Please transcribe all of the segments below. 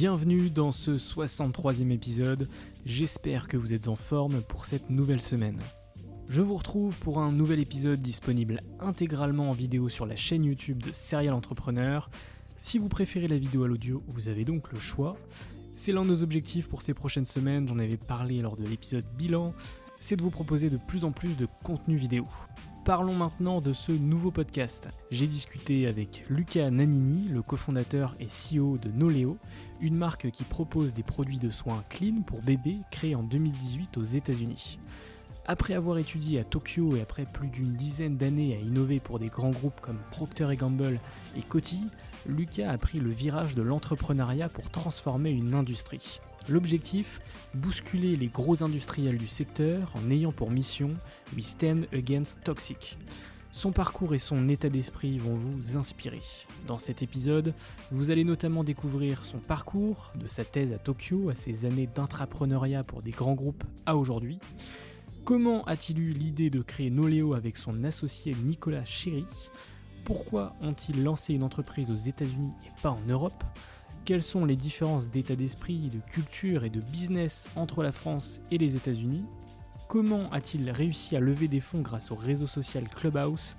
Bienvenue dans ce 63e épisode, j'espère que vous êtes en forme pour cette nouvelle semaine. Je vous retrouve pour un nouvel épisode disponible intégralement en vidéo sur la chaîne YouTube de Serial Entrepreneur. Si vous préférez la vidéo à l'audio, vous avez donc le choix. C'est l'un de nos objectifs pour ces prochaines semaines, j'en avais parlé lors de l'épisode bilan, c'est de vous proposer de plus en plus de contenu vidéo. Parlons maintenant de ce nouveau podcast. J'ai discuté avec Luca Nanini, le cofondateur et CEO de Noleo, une marque qui propose des produits de soins clean pour bébés créés en 2018 aux États-Unis. Après avoir étudié à Tokyo et après plus d'une dizaine d'années à innover pour des grands groupes comme Procter Gamble et Coty, Lucas a pris le virage de l'entrepreneuriat pour transformer une industrie. L'objectif Bousculer les gros industriels du secteur en ayant pour mission We Stand Against Toxic. Son parcours et son état d'esprit vont vous inspirer. Dans cet épisode, vous allez notamment découvrir son parcours, de sa thèse à Tokyo à ses années d'intrapreneuriat pour des grands groupes à aujourd'hui. Comment a-t-il eu l'idée de créer Noleo avec son associé Nicolas Chéry? Pourquoi ont-ils lancé une entreprise aux États-Unis et pas en Europe? Quelles sont les différences d'état d'esprit, de culture et de business entre la France et les États-Unis? Comment a-t-il réussi à lever des fonds grâce au réseau social Clubhouse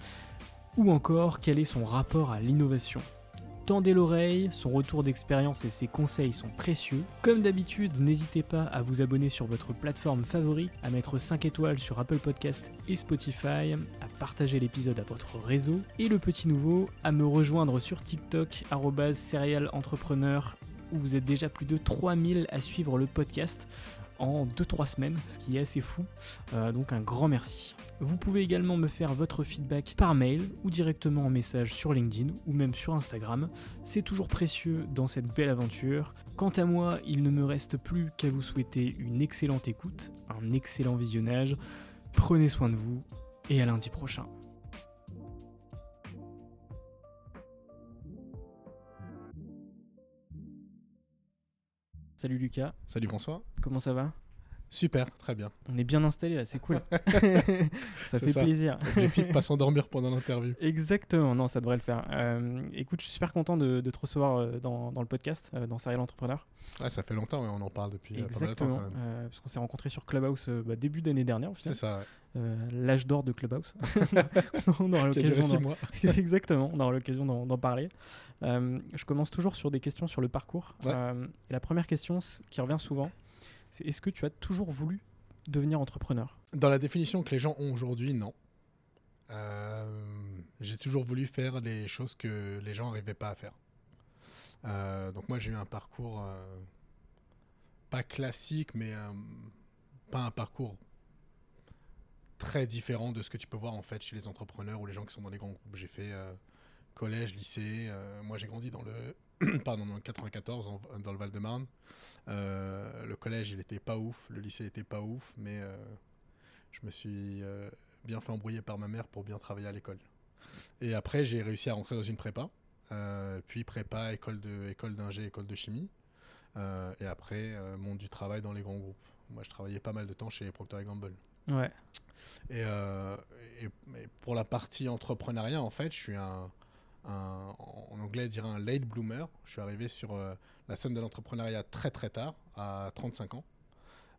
Ou encore, quel est son rapport à l'innovation Tendez l'oreille, son retour d'expérience et ses conseils sont précieux. Comme d'habitude, n'hésitez pas à vous abonner sur votre plateforme favorite, à mettre 5 étoiles sur Apple Podcast et Spotify, à partager l'épisode à votre réseau et le petit nouveau, à me rejoindre sur TikTok @serialentrepreneur où vous êtes déjà plus de 3000 à suivre le podcast en 2-3 semaines, ce qui est assez fou. Euh, donc un grand merci. Vous pouvez également me faire votre feedback par mail ou directement en message sur LinkedIn ou même sur Instagram. C'est toujours précieux dans cette belle aventure. Quant à moi, il ne me reste plus qu'à vous souhaiter une excellente écoute, un excellent visionnage. Prenez soin de vous et à lundi prochain. Salut Lucas. Salut François. Comment ça va? Super, très bien. On est bien installé là, c'est cool. ça fait plaisir. Objectif, pas s'endormir pendant l'interview. Exactement, non, ça devrait le faire. Euh, écoute, je suis super content de, te recevoir euh, dans, le podcast, euh, dans Serial Entrepreneur. Ouais, ça fait longtemps, on en parle depuis Exactement, pas mal de temps. parce qu'on s'est rencontrés sur Clubhouse bah, début d'année dernière. C'est ça, L'âge d'or de Clubhouse. on aura l'occasion Exactement, on aura l'occasion d'en parler. je commence toujours sur des questions sur le parcours. la première question qui revient souvent, est-ce que tu as toujours voulu devenir entrepreneur? Dans la définition que les gens ont aujourd'hui, non. Euh, j'ai toujours voulu faire des choses que les gens n'arrivaient pas à faire. Euh, donc moi j'ai eu un parcours euh, pas classique, mais pas un parcours très différent de ce que tu peux voir en fait chez les entrepreneurs ou les gens qui sont dans les grands groupes. J'ai fait, collège, lycée. moi, j'ai grandi dans le, pardon, dans le 94, dans le Val-de-Marne. le collège, il était pas ouf. Le lycée était pas ouf, mais je me suis bien fait embrouiller par ma mère pour bien travailler à l'école. Et après, j'ai réussi à rentrer dans une prépa. Euh, puis prépa, école de école d'ingé, école de chimie. Euh, et après, euh, monde du travail dans les grands groupes. Moi, je travaillais pas mal de temps chez Procter Gamble. Ouais. Et, et, pour la partie entrepreneuriat, en fait, je suis un, un en anglais, dirait un late bloomer. Je suis arrivé sur la scène de l'entrepreneuriat très très tard, à 35 ans.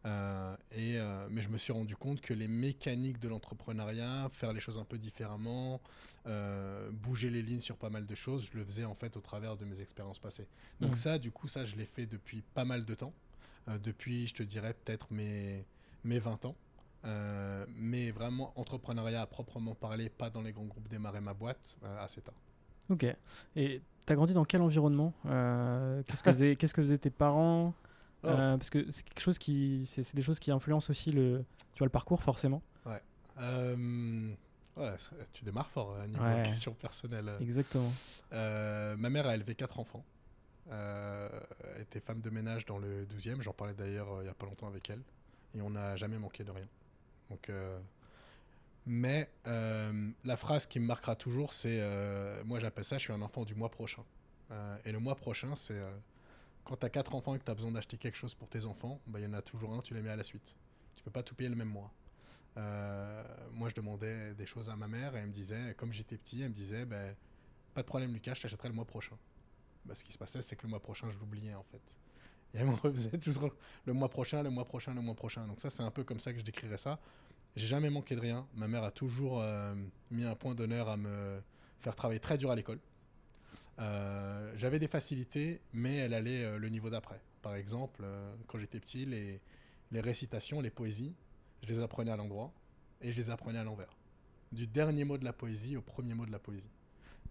Euh, et, euh, mais je me suis rendu compte que les mécaniques de l'entrepreneuriat, faire les choses un peu différemment, euh, bouger les lignes sur pas mal de choses, je le faisais en fait au travers de mes expériences passées. Donc mmh. ça, du coup, ça, je l'ai fait depuis pas mal de temps. depuis, je te dirais, peut-être mes, mes 20 ans. mais vraiment, entrepreneuriat à proprement parler, pas dans les grands groupes démarrer ma boîte, assez tard. Ok. Et tu as grandi dans quel environnement Qu'est-ce que faisaient, qu'est-ce que faisaient tes parents Oh. Euh, parce que c'est quelque chose qui, c'est des choses qui influencent aussi le, tu vois, le parcours forcément. Ouais. Euh, ouais tu démarres fort à hein, niveau ouais. question personnelle. Exactement. Euh, ma mère a élevé quatre enfants. elle était femme de ménage dans le 12e. J'en parlais d'ailleurs il n'y a pas longtemps avec elle. Et on n'a jamais manqué de rien. Donc, mais la phrase qui me marquera toujours, c'est moi j'appelle ça je suis un enfant du mois prochain. et le mois prochain, c'est quand tu as quatre enfants et que tu as besoin d'acheter quelque chose pour tes enfants, bah, il y en a toujours un, tu les mets à la suite. Tu peux pas tout payer le même mois. Euh, moi, je demandais des choses à ma mère et elle me disait, comme j'étais petit, elle me disait, bah, pas de problème Lucas, je t'achèterai le mois prochain. Bah, ce qui se passait, c'est que le mois prochain, je l'oubliais en fait. Et elle me refaisait toujours le mois prochain, le mois prochain, le mois prochain. Donc ça, c'est un peu comme ça que je décrirais ça. J'ai jamais manqué de rien. Ma mère a toujours euh, mis un point d'honneur à me faire travailler très dur à l'école. Euh, j'avais des facilités, mais elle allait euh, le niveau d'après. Par exemple, quand j'étais petit, les, les récitations, les poésies, je les apprenais à l'endroit et je les apprenais à l'envers. Du dernier mot de la poésie au premier mot de la poésie.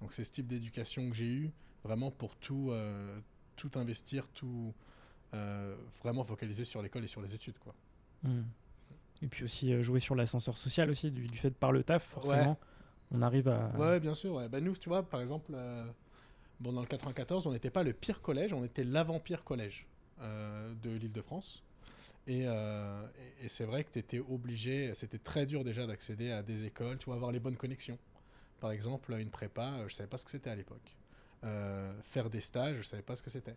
Donc c'est ce type d'éducation que j'ai eu, vraiment pour tout, tout investir, tout vraiment focaliser sur l'école et sur les études. Quoi. Hmm. Et puis aussi jouer sur l'ascenseur social aussi, du, fait de par le taf, forcément. On arrive à... Ouais, bien sûr. Ouais. Bah, nous, tu vois, par exemple... Bon, dans le 94, on n'était pas le pire collège, on était l'avant-pire collège euh, de l'Île-de-France. Euh, et, c'est vrai que tu étais obligé, c'était très dur déjà d'accéder à des écoles, tu vois, avoir les bonnes connexions. Par exemple, une prépa, je ne savais pas ce que c'était à l'époque. Euh, faire des stages, je ne savais pas ce que c'était.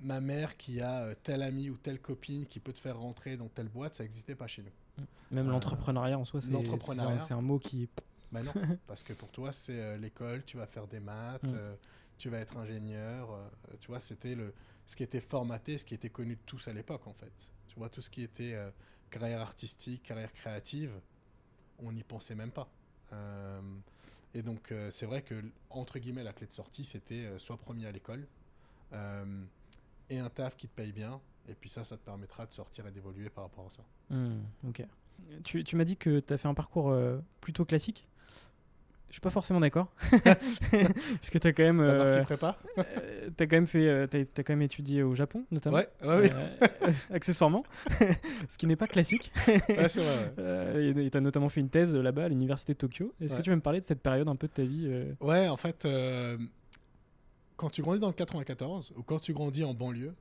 Ma mère qui a tel ami ou telle copine qui peut te faire rentrer dans telle boîte, ça n'existait pas chez nous. Même l'entrepreneuriat en soi, c'est un mot qui ben non, parce que pour toi, c'est euh, l'école, tu vas faire des maths, mm. euh, tu vas être ingénieur. Euh, tu vois, c'était le, ce qui était formaté, ce qui était connu de tous à l'époque, en fait. Tu vois, tout ce qui était carrière artistique, carrière créative, on n'y pensait même pas. et donc, c'est vrai que, entre guillemets, la clé de sortie, c'était soit premier à l'école et un taf qui te paye bien. Et puis ça, ça te permettra de sortir et d'évoluer par rapport à ça. Mm, ok. Tu, tu m'as dit que tu as fait un parcours plutôt classique je suis pas forcément d'accord. Parce que tu as quand même. Euh, prépa euh, Tu as quand même fait. Euh, as, quand même étudié au Japon, notamment. Ouais, ouais, oui. accessoirement. Ce qui n'est pas classique. ouais, c'est vrai. et tu as notamment fait une thèse là-bas à l'université de Tokyo. Est-ce que tu veux me parler de cette période un peu de ta vie Ouais, en fait, quand tu grandis dans le 94 ou quand tu grandis en banlieue,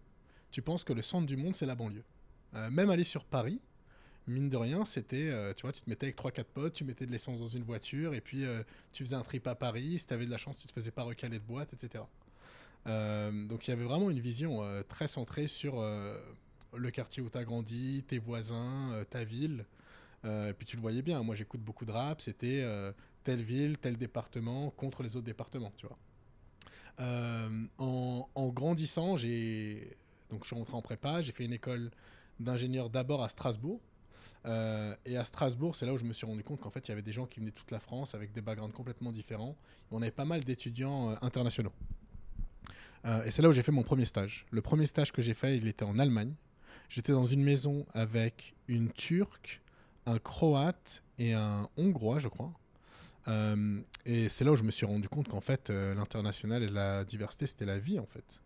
tu penses que le centre du monde, c'est la banlieue. même aller sur Paris, mine de rien, c'était, euh, tu vois, tu te mettais avec 3-4 potes, tu mettais de l'essence dans une voiture, et puis euh, tu faisais un trip à Paris, si tu avais de la chance, tu te faisais pas recaler de boîte, etc. Euh, donc il y avait vraiment une vision très centrée sur le quartier où tu as grandi, tes voisins, ta ville. et puis tu le voyais bien, moi j'écoute beaucoup de rap, c'était telle ville, tel département contre les autres départements, tu vois. En, en, grandissant, j'ai donc je suis rentré en prépa, j'ai fait une école d'ingénieur d'abord à Strasbourg, euh, et à Strasbourg, c'est là où je me suis rendu compte qu'en fait, il y avait des gens qui venaient de toute la France avec des backgrounds complètement différents. On avait pas mal d'étudiants euh, internationaux. Euh, et c'est là où j'ai fait mon premier stage. Le premier stage que j'ai fait, il était en Allemagne. J'étais dans une maison avec une Turque, un Croate et un Hongrois, je crois. Et c'est là où je me suis rendu compte qu'en fait, l'international et la diversité, c'était la vie, en fait.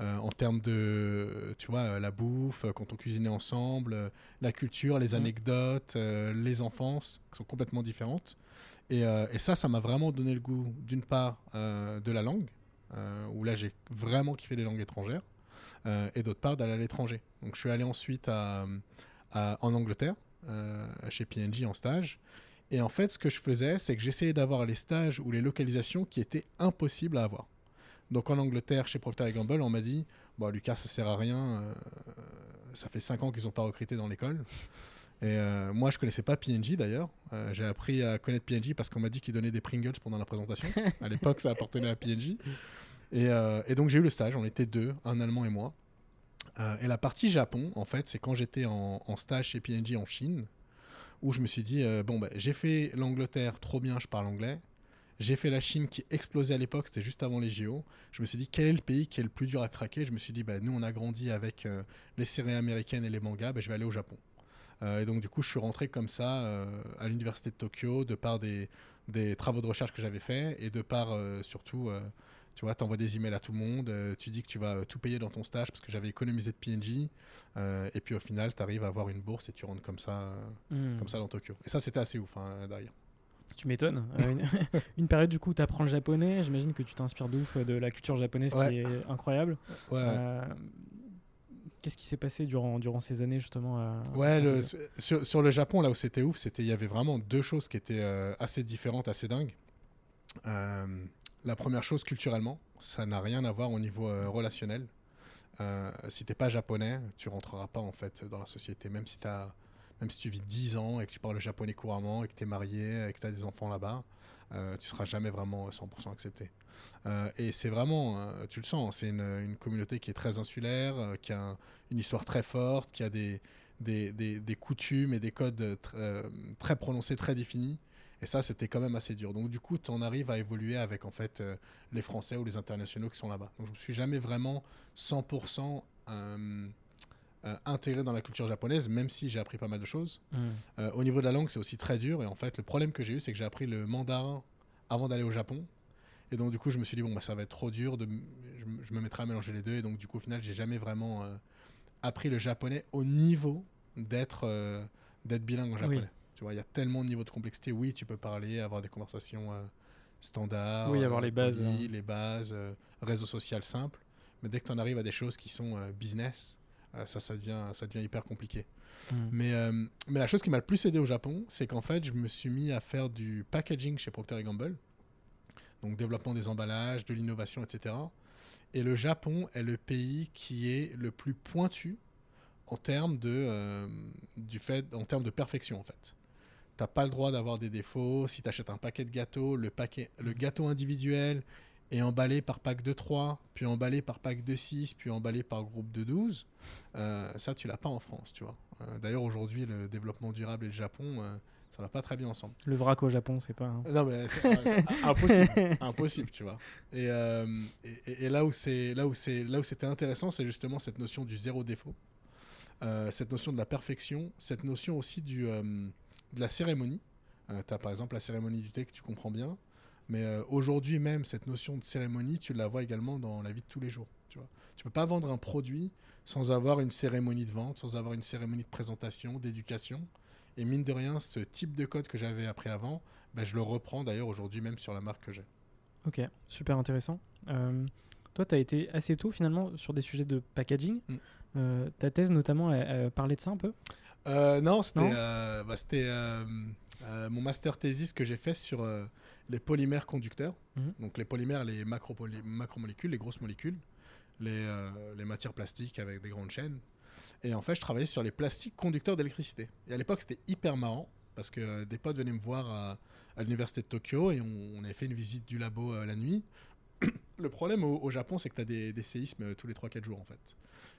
euh, en termes de, tu vois, la bouffe, quand on cuisinait ensemble, la culture, les Mhm. anecdotes, les enfances, qui sont complètement différentes. Et, et ça, ça m'a vraiment donné le goût, d'une part, de la langue, où là, j'ai vraiment kiffé les langues étrangères, et d'autre part, d'aller à l'étranger. Donc, je suis allé ensuite à, à- en Angleterre, chez PNG en stage. Et en fait, ce que je faisais, c'est que j'essayais d'avoir les stages ou les localisations qui étaient impossibles à avoir. Donc en Angleterre, chez Procter Gamble, on m'a dit bon, Lucas, ça sert à rien. euh, ça fait 5 ans qu'ils n'ont pas recruté dans l'école. Et euh, moi, je connaissais pas PNG d'ailleurs. Euh, J'ai appris à connaître PNG parce qu'on m'a dit qu'ils donnaient des Pringles pendant la présentation. à l'époque, ça appartenait à PNG. Et, donc, j'ai eu le stage. On était deux, un Allemand et moi. Et la partie Japon, en fait, c'est quand j'étais en, en stage chez PNG en Chine, où je me suis dit euh, bon, bah, j'ai fait l'Angleterre, trop bien, je parle anglais. J'ai fait la Chine qui explosait à l'époque, c'était juste avant les JO. Je me suis dit, quel est le pays qui est le plus dur à craquer? Je me suis dit, bah, nous, on a grandi avec euh, les séries américaines et les mangas, bah, je vais aller au Japon. Euh, et donc, du coup, je suis rentré comme ça à l'université de Tokyo, de par des, des travaux de recherche que j'avais faits et de par surtout, tu vois, tu envoies des emails à tout le monde, euh, tu dis que tu vas euh, tout payer dans ton stage parce que j'avais économisé de PNJ. euh, et puis au final, tu arrives à avoir une bourse et tu rentres comme ça, Hmm. comme ça dans Tokyo. Et ça, c'était assez ouf hein, derrière. Tu m'étonnes. Euh, une, une période du coup, tu apprends le japonais. J'imagine que tu t'inspires de ouf de la culture japonaise Ouais. qui est incroyable. Ouais. Euh, Qu'est-ce qui s'est passé durant, durant ces années justement à- Ouais, à le- Tokyo sur, sur le Japon, là où c'était ouf, c'était il y avait vraiment deux choses qui étaient euh, assez différentes, assez dingues. La première chose, culturellement, ça n'a rien à voir au niveau euh, relationnel. Euh, si t'es pas japonais, tu rentreras pas en fait dans la société, même si même si tu vis 10 ans et que tu parles le japonais couramment et que tu es marié et que tu as des enfants là-bas, euh, tu seras jamais vraiment 100% accepté. Euh, et c'est vraiment, euh, tu le sens, c'est une, communauté qui est très insulaire, qui a un- une histoire très forte, qui a des, des, des- coutumes et des codes tr- très prononcés, très définis. Et ça, c'était quand même assez dur. Donc du coup, tu en arrives à évoluer avec en fait euh, les Français ou les internationaux qui sont là-bas. Donc je me suis jamais vraiment 100% euh, euh, intégré dans la culture japonaise, même si j'ai appris pas mal de choses. Hmm. Euh, au niveau de la langue, c'est aussi très dur. Et en fait, le problème que j'ai eu, c'est que j'ai appris le mandarin avant d'aller au Japon. Et donc, du coup, je me suis dit, bon, bah, ça va être trop dur. De... Je, me mettrai à mélanger les deux. Et donc, du coup, au final, j'ai jamais vraiment appris le japonais au niveau d'être d'être bilingue en japonais. Tu vois, il y a tellement de niveaux de complexité. Oui, tu peux parler, avoir des conversations euh, standards. Oui, avoir les bases, polies, hein. les bases, euh, réseau social simple. Mais dès que tu en arrives à des choses qui sont euh, business, euh, ça, ça devient, ça devient hyper compliqué. Hmm. Mais, euh, mais la chose qui m'a le plus aidé au Japon, c'est qu'en fait, je me suis mis à faire du packaging chez Procter Gamble. Donc, développement des emballages, de l'innovation, etc. Et le Japon est le pays qui est le plus pointu en termes de, euh, du fait, en termes de perfection, en fait. T'as pas le droit d'avoir des défauts. Si tu achètes un paquet de gâteaux, le, paquet, le gâteau individuel est emballé par pack de 3, puis emballé par pack de 6, puis emballé par groupe de 12. Euh, ça, tu l'as pas en France, tu vois. Euh, D'ailleurs, aujourd'hui, le développement durable et le Japon, euh, ça va pas très bien ensemble. Le vrac au Japon, c'est pas. un- Non, mais c'est impossible, impossible, tu vois. Et, et- là où c'est là où c'est là où c'était intéressant, c'est justement cette notion du zéro défaut, cette notion de la perfection, cette notion aussi du de la cérémonie. tu as par exemple la cérémonie du thé que tu comprends bien, mais euh, aujourd'hui même cette notion de cérémonie, tu la vois également dans la vie de tous les jours. Tu tu peux pas vendre un produit sans avoir une cérémonie de vente, sans avoir une cérémonie de présentation, d'éducation. Et mine de rien, ce type de code que j'avais appris avant, ben, je le reprends d'ailleurs aujourd'hui même sur la marque que j'ai. Ok, super intéressant. Euh, toi, tu as été assez tôt finalement sur des sujets de packaging. Mm. Euh, ta thèse notamment, elle, elle parlait de ça un peu? Euh, non, c'était euh, bah, euh, mon master thesis que j'ai fait sur les polymères conducteurs. Mhm. Donc les polymères, les macromolécules, les grosses molécules, les, les matières plastiques avec des grandes chaînes. Et en fait, je travaillais sur les plastiques conducteurs d'électricité. Et à l'époque, c'était hyper marrant parce que des potes venaient me voir à, à l'université de Tokyo et on, on avait fait une visite du labo la nuit. Le problème au, au Japon, c'est que tu as des, des séismes tous les 3-4 jours en fait.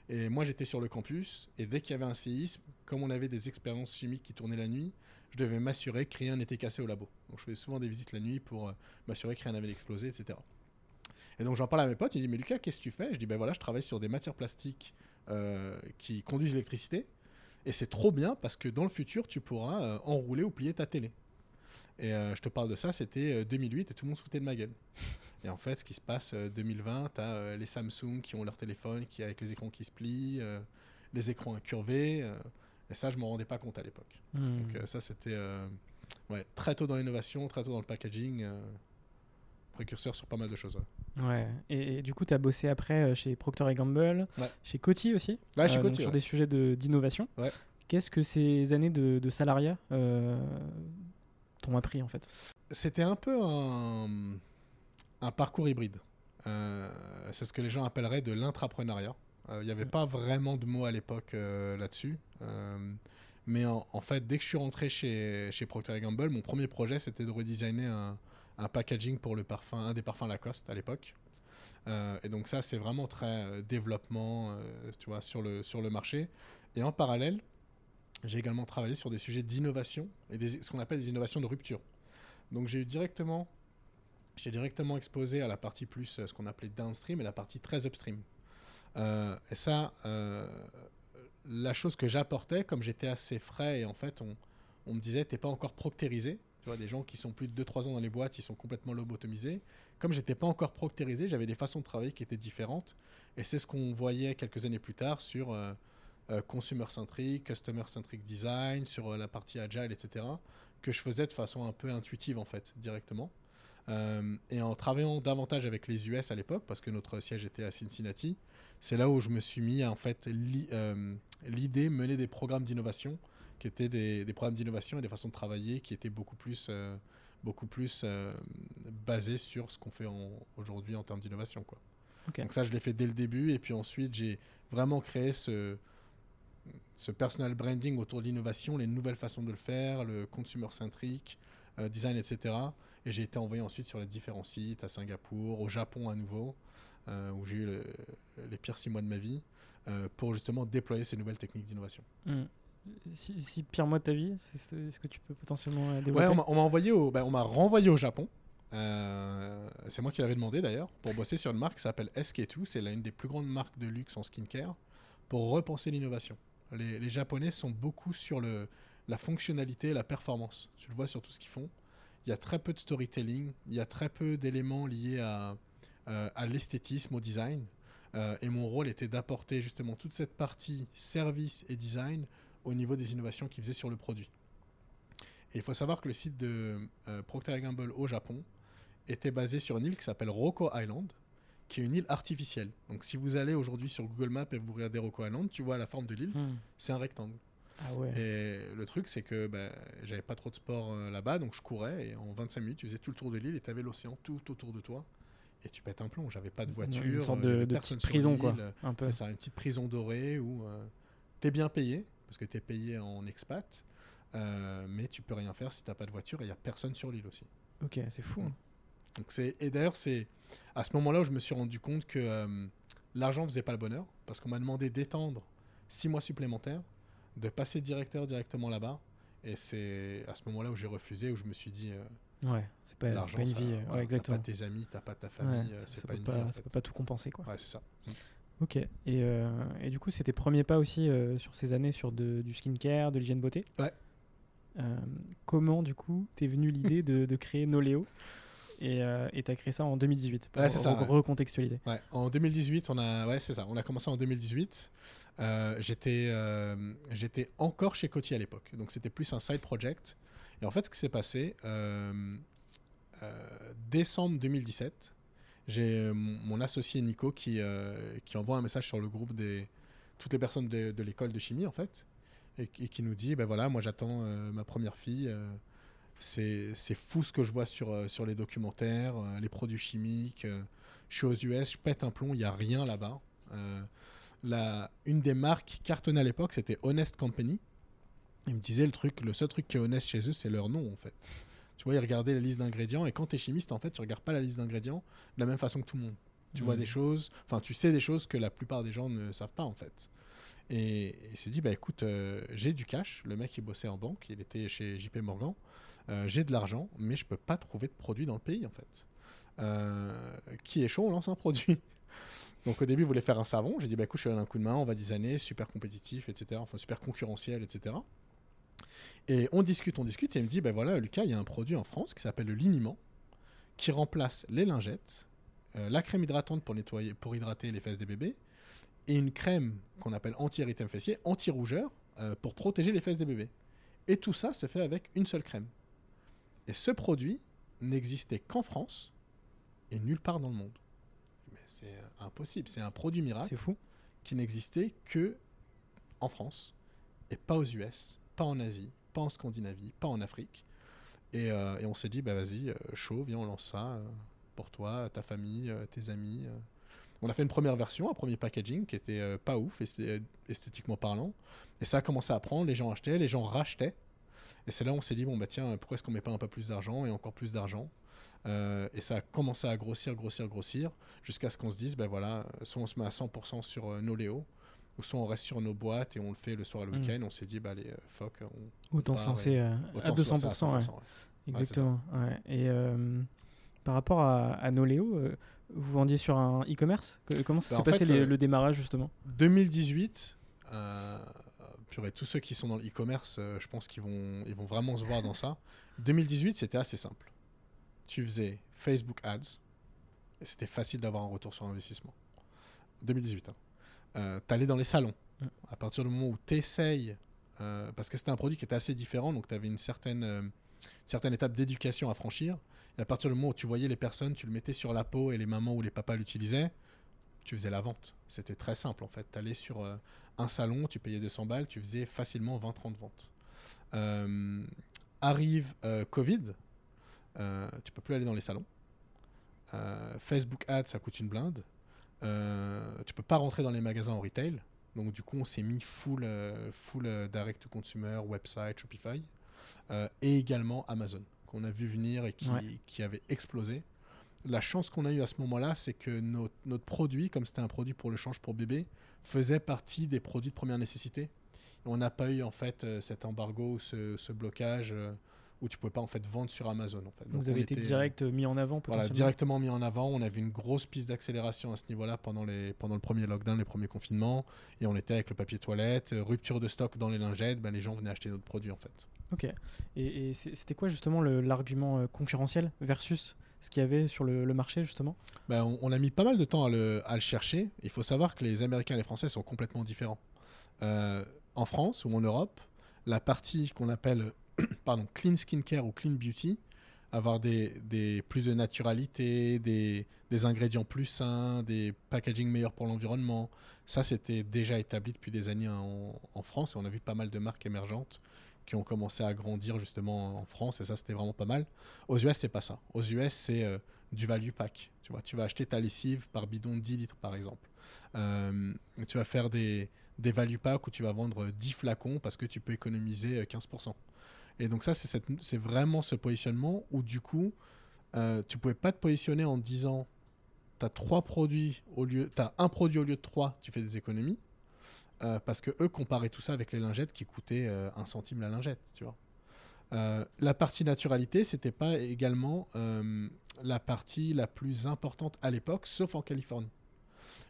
Et moi, j'étais sur le campus et dès qu'il y avait un séisme, comme on avait des expériences chimiques qui tournaient la nuit, je devais m'assurer que rien n'était cassé au labo. Donc je faisais souvent des visites la nuit pour euh, m'assurer que rien n'avait explosé, etc. Et donc j'en parle à mes potes, ils disent Mais Lucas, qu'est-ce que tu fais? Je dis Ben voilà, je travaille sur des matières plastiques euh, qui conduisent l'électricité. Et c'est trop bien parce que dans le futur, tu pourras euh, enrouler ou plier ta télé. Et euh, je te parle de ça, c'était euh, 2008 et tout le monde se foutait de ma gueule. Et en fait, ce qui se passe 2020, tu as les Samsung qui ont leur téléphone qui avec les écrans qui se plient, les écrans incurvés. et ça, je ne m'en rendais pas compte à l'époque. Hmm. Donc ça, c'était ouais, très tôt dans l'innovation, très tôt dans le packaging, précurseur sur pas mal de choses. Ouais, et, du coup, tu as bossé après chez Procter Gamble, Ouais. chez Coty aussi, Ouais, chez euh, donc Coty, sur des sujets de- d'innovation. Qu'est-ce que ces années de, de salariat euh, t'ont appris en fait C'était un peu un, un parcours hybride. Euh, c'est ce que les gens appelleraient de l'intrapreneuriat. Euh, Il n'y avait Mm. pas vraiment de mots à l'époque euh, là-dessus. Mais en, en fait, dès que je suis rentré chez, chez Procter Gamble, mon premier projet, c'était de redesigner un, un packaging pour le parfum, un des parfums Lacoste à l'époque. Et donc ça, c'est vraiment très développement, tu vois, sur le, sur le marché. Et en parallèle, j'ai également travaillé sur des sujets d'innovation et ce qu'on appelle des innovations de rupture. Donc j'ai eu directement, j'ai directement exposé à la partie plus euh, ce qu'on appelait downstream et la partie très upstream. Euh, et ça, euh, la chose que j'apportais, comme j'étais assez frais et en fait on, me disait t'es pas encore proctérisé. Tu vois, des gens qui sont plus de 2-3 ans dans les boîtes, ils sont complètement lobotomisés. Comme j'étais pas encore proctérisé, j'avais des façons de travailler qui étaient différentes. Et c'est ce qu'on voyait quelques années plus tard sur consumer-centric, customer-centric design, sur euh, la partie agile, etc., que je faisais de façon un peu intuitive, en fait, directement. Euh, et en travaillant davantage avec les US à l'époque, parce que notre siège était à Cincinnati, c'est là où je me suis mis à, en fait, li- euh, l'idée, mener des programmes d'innovation, qui étaient des, des programmes d'innovation et des façons de travailler qui étaient beaucoup plus, euh, beaucoup plus euh, basés sur ce qu'on fait aujourd'hui en termes d'innovation. Quoi. Donc ça, je l'ai fait dès le début. Et puis ensuite, j'ai vraiment créé ce, ce personal branding autour de l'innovation, les nouvelles façons de le faire, le consumer-centric, euh, design, etc. Et j'ai été envoyé ensuite sur les différents sites, à Singapour, au Japon à nouveau, euh, où j'ai eu le- les pires six mois de ma vie, euh, pour justement déployer ces nouvelles techniques d'innovation. Hmm. si, si pire mois de ta vie, est-ce que tu peux potentiellement Ouais, développer? On m'a- on m'a envoyé au, ben, on m'a renvoyé au Japon. Euh, c'est moi qui l'avais demandé d'ailleurs pour bosser sur une marque qui s'appelle SK2. C'est l'une des plus grandes marques de luxe en skincare pour repenser l'innovation. Les, Japonais sont beaucoup sur le, la fonctionnalité et la performance. Tu le vois sur tout ce qu'ils font. Il y a très peu de storytelling. Il y a très peu d'éléments liés à, euh, à l'esthétisme, au design. Euh, et mon rôle était d'apporter justement toute cette partie service et design au niveau des innovations qu'ils faisaient sur le produit. Et il faut savoir que le site de euh, Procter Gamble au Japon était basé sur une île qui s'appelle Roko Island, qui est une île artificielle. Donc si vous allez aujourd'hui sur Google Maps et vous regardez Roko Island, tu vois la forme de l'île, Hmm. c'est un rectangle. Ah ouais. Et le truc, c'est que ben, j'avais pas trop de sport euh, là-bas, donc je courais et en 25 minutes, tu faisais tout le tour de l'île et tu avais l'océan tout autour de toi. Et tu pètes un plomb. J'avais pas de voiture. Une sorte euh, y de, petite prison, quoi. l'île. Un peu. C'est ça, une petite prison dorée où tu es bien payé, parce que tu es payé en expat, euh, mais tu peux rien faire si tu pas de voiture et il n'y a personne sur l'île aussi. Ok, c'est fou. hein. Donc c'est et d'ailleurs c'est à ce moment-là où je me suis rendu compte que euh, l'argent faisait pas le bonheur parce qu'on m'a demandé d'étendre six mois supplémentaires, de passer directeur directement là-bas et c'est à ce moment-là où j'ai refusé où je me suis dit euh, Ouais, c'est pas, c'est l'argent pas une ça- vie. voilà, ouais, t'as exactement. pas tes amis, t'as pas ta famille, euh, ça, c'est ça pas peut une pas, vie, en ça fait. peut pas tout compenser, quoi. Ouais, c'est ça. Ok. Et, euh, et du coup, c'était premiers pas aussi sur ces années sur de, du skincare, de l'hygiène beauté? Ouais. Comment, du coup, t'es venu l'idée de, de créer Noléo Et euh, et t'as créé ça en 2018 pour Ouais, ça, re- ouais. recontextualiser. Ouais, en 2018, on a, ouais, c'est ça. On a commencé en 2018. Euh, j'étais, euh, j'étais encore chez Coty à l'époque, donc c'était plus un side project. Et en fait, ce qui s'est passé, euh, décembre 2017, j'ai mon, associé Nico qui, qui envoie un message sur le groupe des toutes les personnes de, de l'école de chimie en fait, et, qui- et qui nous dit, ben voilà, moi j'attends ma première fille. C'est fou ce que je vois sur, euh, sur les documentaires, euh, les produits chimiques. euh, je suis aux US, je pète un plomb, il n'y a rien là-bas. Euh, la, une des marques qui cartonnait à l'époque, c'était Honest Company. Ils me disaient le truc, le seul truc qui est honnête chez eux, c'est leur nom en fait. Tu vois, ils regardaient la liste d'ingrédients et quand tu es chimiste, en fait, tu regardes pas la liste d'ingrédients de la même façon que tout le monde. Tu vois Mhm. des choses, enfin, tu sais des choses que la plupart des gens ne savent pas en fait. Et et il s'est dit, bah écoute, euh, j'ai du cash. Le mec, il bossait en banque, il était chez JP Morgan. Euh, j'ai de l'argent, mais je peux pas trouver de produit dans le pays en fait. Euh, qui est chaud, on lance un produit. Donc au début, il voulait faire un savon. J'ai dit, bah écoute, je te un coup de main, on va designer, super compétitif, etc. Enfin, super concurrentiel, etc. Et on discute, on discute, et il me dit, ben voilà, Lucas, il y a un produit en France qui s'appelle le liniment, qui remplace les lingettes euh, la crème hydratante pour nettoyer, pour hydrater les fesses des bébés, et une crème qu'on appelle anti-érythème fessier, anti-rougeur, pour protéger les fesses des bébés. Et tout ça se fait avec une seule crème. Et ce produit n'existait qu'en France et nulle part dans le monde. Mais c'est euh, impossible. C'est un produit miracle C'est fou. qui n'existait que en France et pas aux US, pas en Asie, pas en Scandinavie, pas en Afrique. Et, euh, et on s'est dit, bah vas-y, euh, chaud, viens, on lance ça pour toi, ta famille, tes amis. On a fait une première version, un premier packaging qui était pas ouf, esthé- esthétiquement parlant. Et ça a commencé à prendre, les gens achetaient, les gens rachetaient. Et c'est là où on s'est dit, bon, bah tiens, pourquoi est-ce qu'on met pas un peu plus d'argent et encore plus d'argent Euh, Et ça a commencé à grossir, grossir, grossir, jusqu'à ce qu'on se dise, ben voilà, soit on se met à 100% sur euh, nos Léo, ou soit on reste sur nos boîtes et on le fait le soir et le Mm. week-end. On s'est dit, bah allez, euh, fuck, on, Autant se lancer euh, à autant se lancer 200%. ouais. 100%, ouais. c'est ça. Exactement. ouais. Et euh, par rapport à, à Noléo, euh, vous vendiez sur un e-commerce? Comment ça Bah, s'est passé fait, euh, le démarrage justement? 2018, euh, purée, tous ceux qui sont dans le e-commerce, euh, je pense qu'ils vont, ils vont vraiment se voir dans ça. 2018, c'était assez simple. Tu faisais Facebook Ads, et c'était facile d'avoir un retour sur investissement. 2018. Hein. Euh, T'allais dans les salons. À partir du moment où tu essayes, parce que c'était un produit qui était assez différent, donc tu avais une certaine, euh, certaine étape d'éducation à franchir. Et à partir du moment où tu voyais les personnes, tu le mettais sur la peau et les mamans ou les papas l'utilisaient, tu faisais la vente. C'était très simple en fait. Tu allais sur euh, un salon, tu payais 200 balles, tu faisais facilement 20-30 ventes. Euh, arrive euh, Covid, euh, tu peux plus aller dans les salons. Euh, Facebook Ads, ça coûte une blinde. Tu peux pas rentrer dans les magasins en retail. Donc du coup, on s'est mis full, full direct to consumer, website, Shopify, et également Amazon qu'on a vu venir et qui, Ouais. qui avait explosé. La chance qu'on a eue à ce moment-là, c'est que notre, notre produit, comme c'était un produit pour le change pour bébé, faisait partie des produits de première nécessité. On n'a pas eu en fait euh, cet embargo, ce, ce blocage euh, où tu pouvais pas en fait vendre sur Amazon. En fait. Donc, Vous avez été euh, direct mis en avant voilà, directement mis en avant. On a vu une grosse piste d'accélération à ce niveau-là pendant, les, pendant le premier lockdown, les premiers confinements. Et on était avec le papier toilette, rupture de stock dans les lingettes. Ben, les gens venaient acheter notre produit en fait. Ok. Et, c'était quoi justement l'argument concurrentiel versus ce qu'il y avait sur le, marché justement Ben, on, a mis pas mal de temps à le, chercher. Il faut savoir que les Américains et les Français sont complètement différents. Euh, en France ou en Europe, la partie qu'on appelle pardon, clean skincare ou clean beauty, avoir des, plus de naturalité, des, des ingrédients plus sains, des packaging meilleurs pour l'environnement, ça c'était déjà établi depuis des années en, en France et on a vu pas mal de marques émergentes qui ont commencé à grandir justement en France et ça c'était vraiment pas mal. Aux US c'est pas ça. Aux US c'est euh, du value pack. Tu vois, tu vas acheter ta lessive par bidon de 10 litres par exemple. Euh, tu vas faire des, des value packs où tu vas vendre 10 flacons parce que tu peux économiser euh, 15%. Et donc ça, c'est vraiment ce positionnement où du coup, euh, tu pouvais pas te positionner en disant, tu as trois produits au lieu, t'as un produit au lieu de trois, tu fais des économies. Euh, parce que eux comparaient tout ça avec les lingettes qui coûtaient euh, un centime la lingette, tu vois. Euh, la partie naturalité, c'était pas également la partie la plus importante à l'époque, sauf en Californie.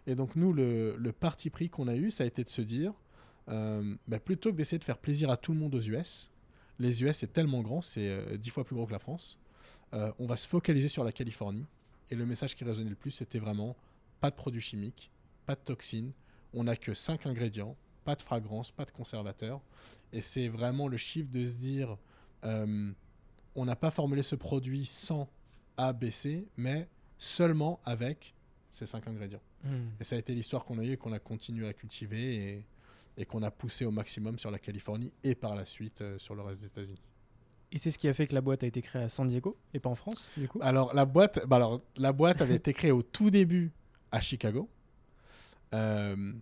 Et donc nous, le, parti pris qu'on a eu, ça a été de se dire, bah, plutôt que d'essayer de faire plaisir à tout le monde aux US, les US c'est tellement grand, c'est dix fois plus gros que la France, on va se focaliser sur la Californie. Et le message qui résonnait le plus, c'était vraiment pas de produits chimiques, pas de toxines, on n'a que 5 ingrédients, pas de fragrance, pas de conservateur. Et c'est vraiment le chiffre de se dire, euh, on n'a pas formulé ce produit sans A, B, C, mais seulement avec ces 5 ingrédients. Hmm. Et ça a été l'histoire qu'on a eue et qu'on a continué à cultiver et, et qu'on a poussé au maximum sur la Californie et par la suite euh, sur le reste des États-Unis. Et c'est ce qui a fait que la boîte a été créée à San Diego et pas en France du coup? Alors la boîte, bah alors, la boîte avait été créée au tout début à Chicago. Euh,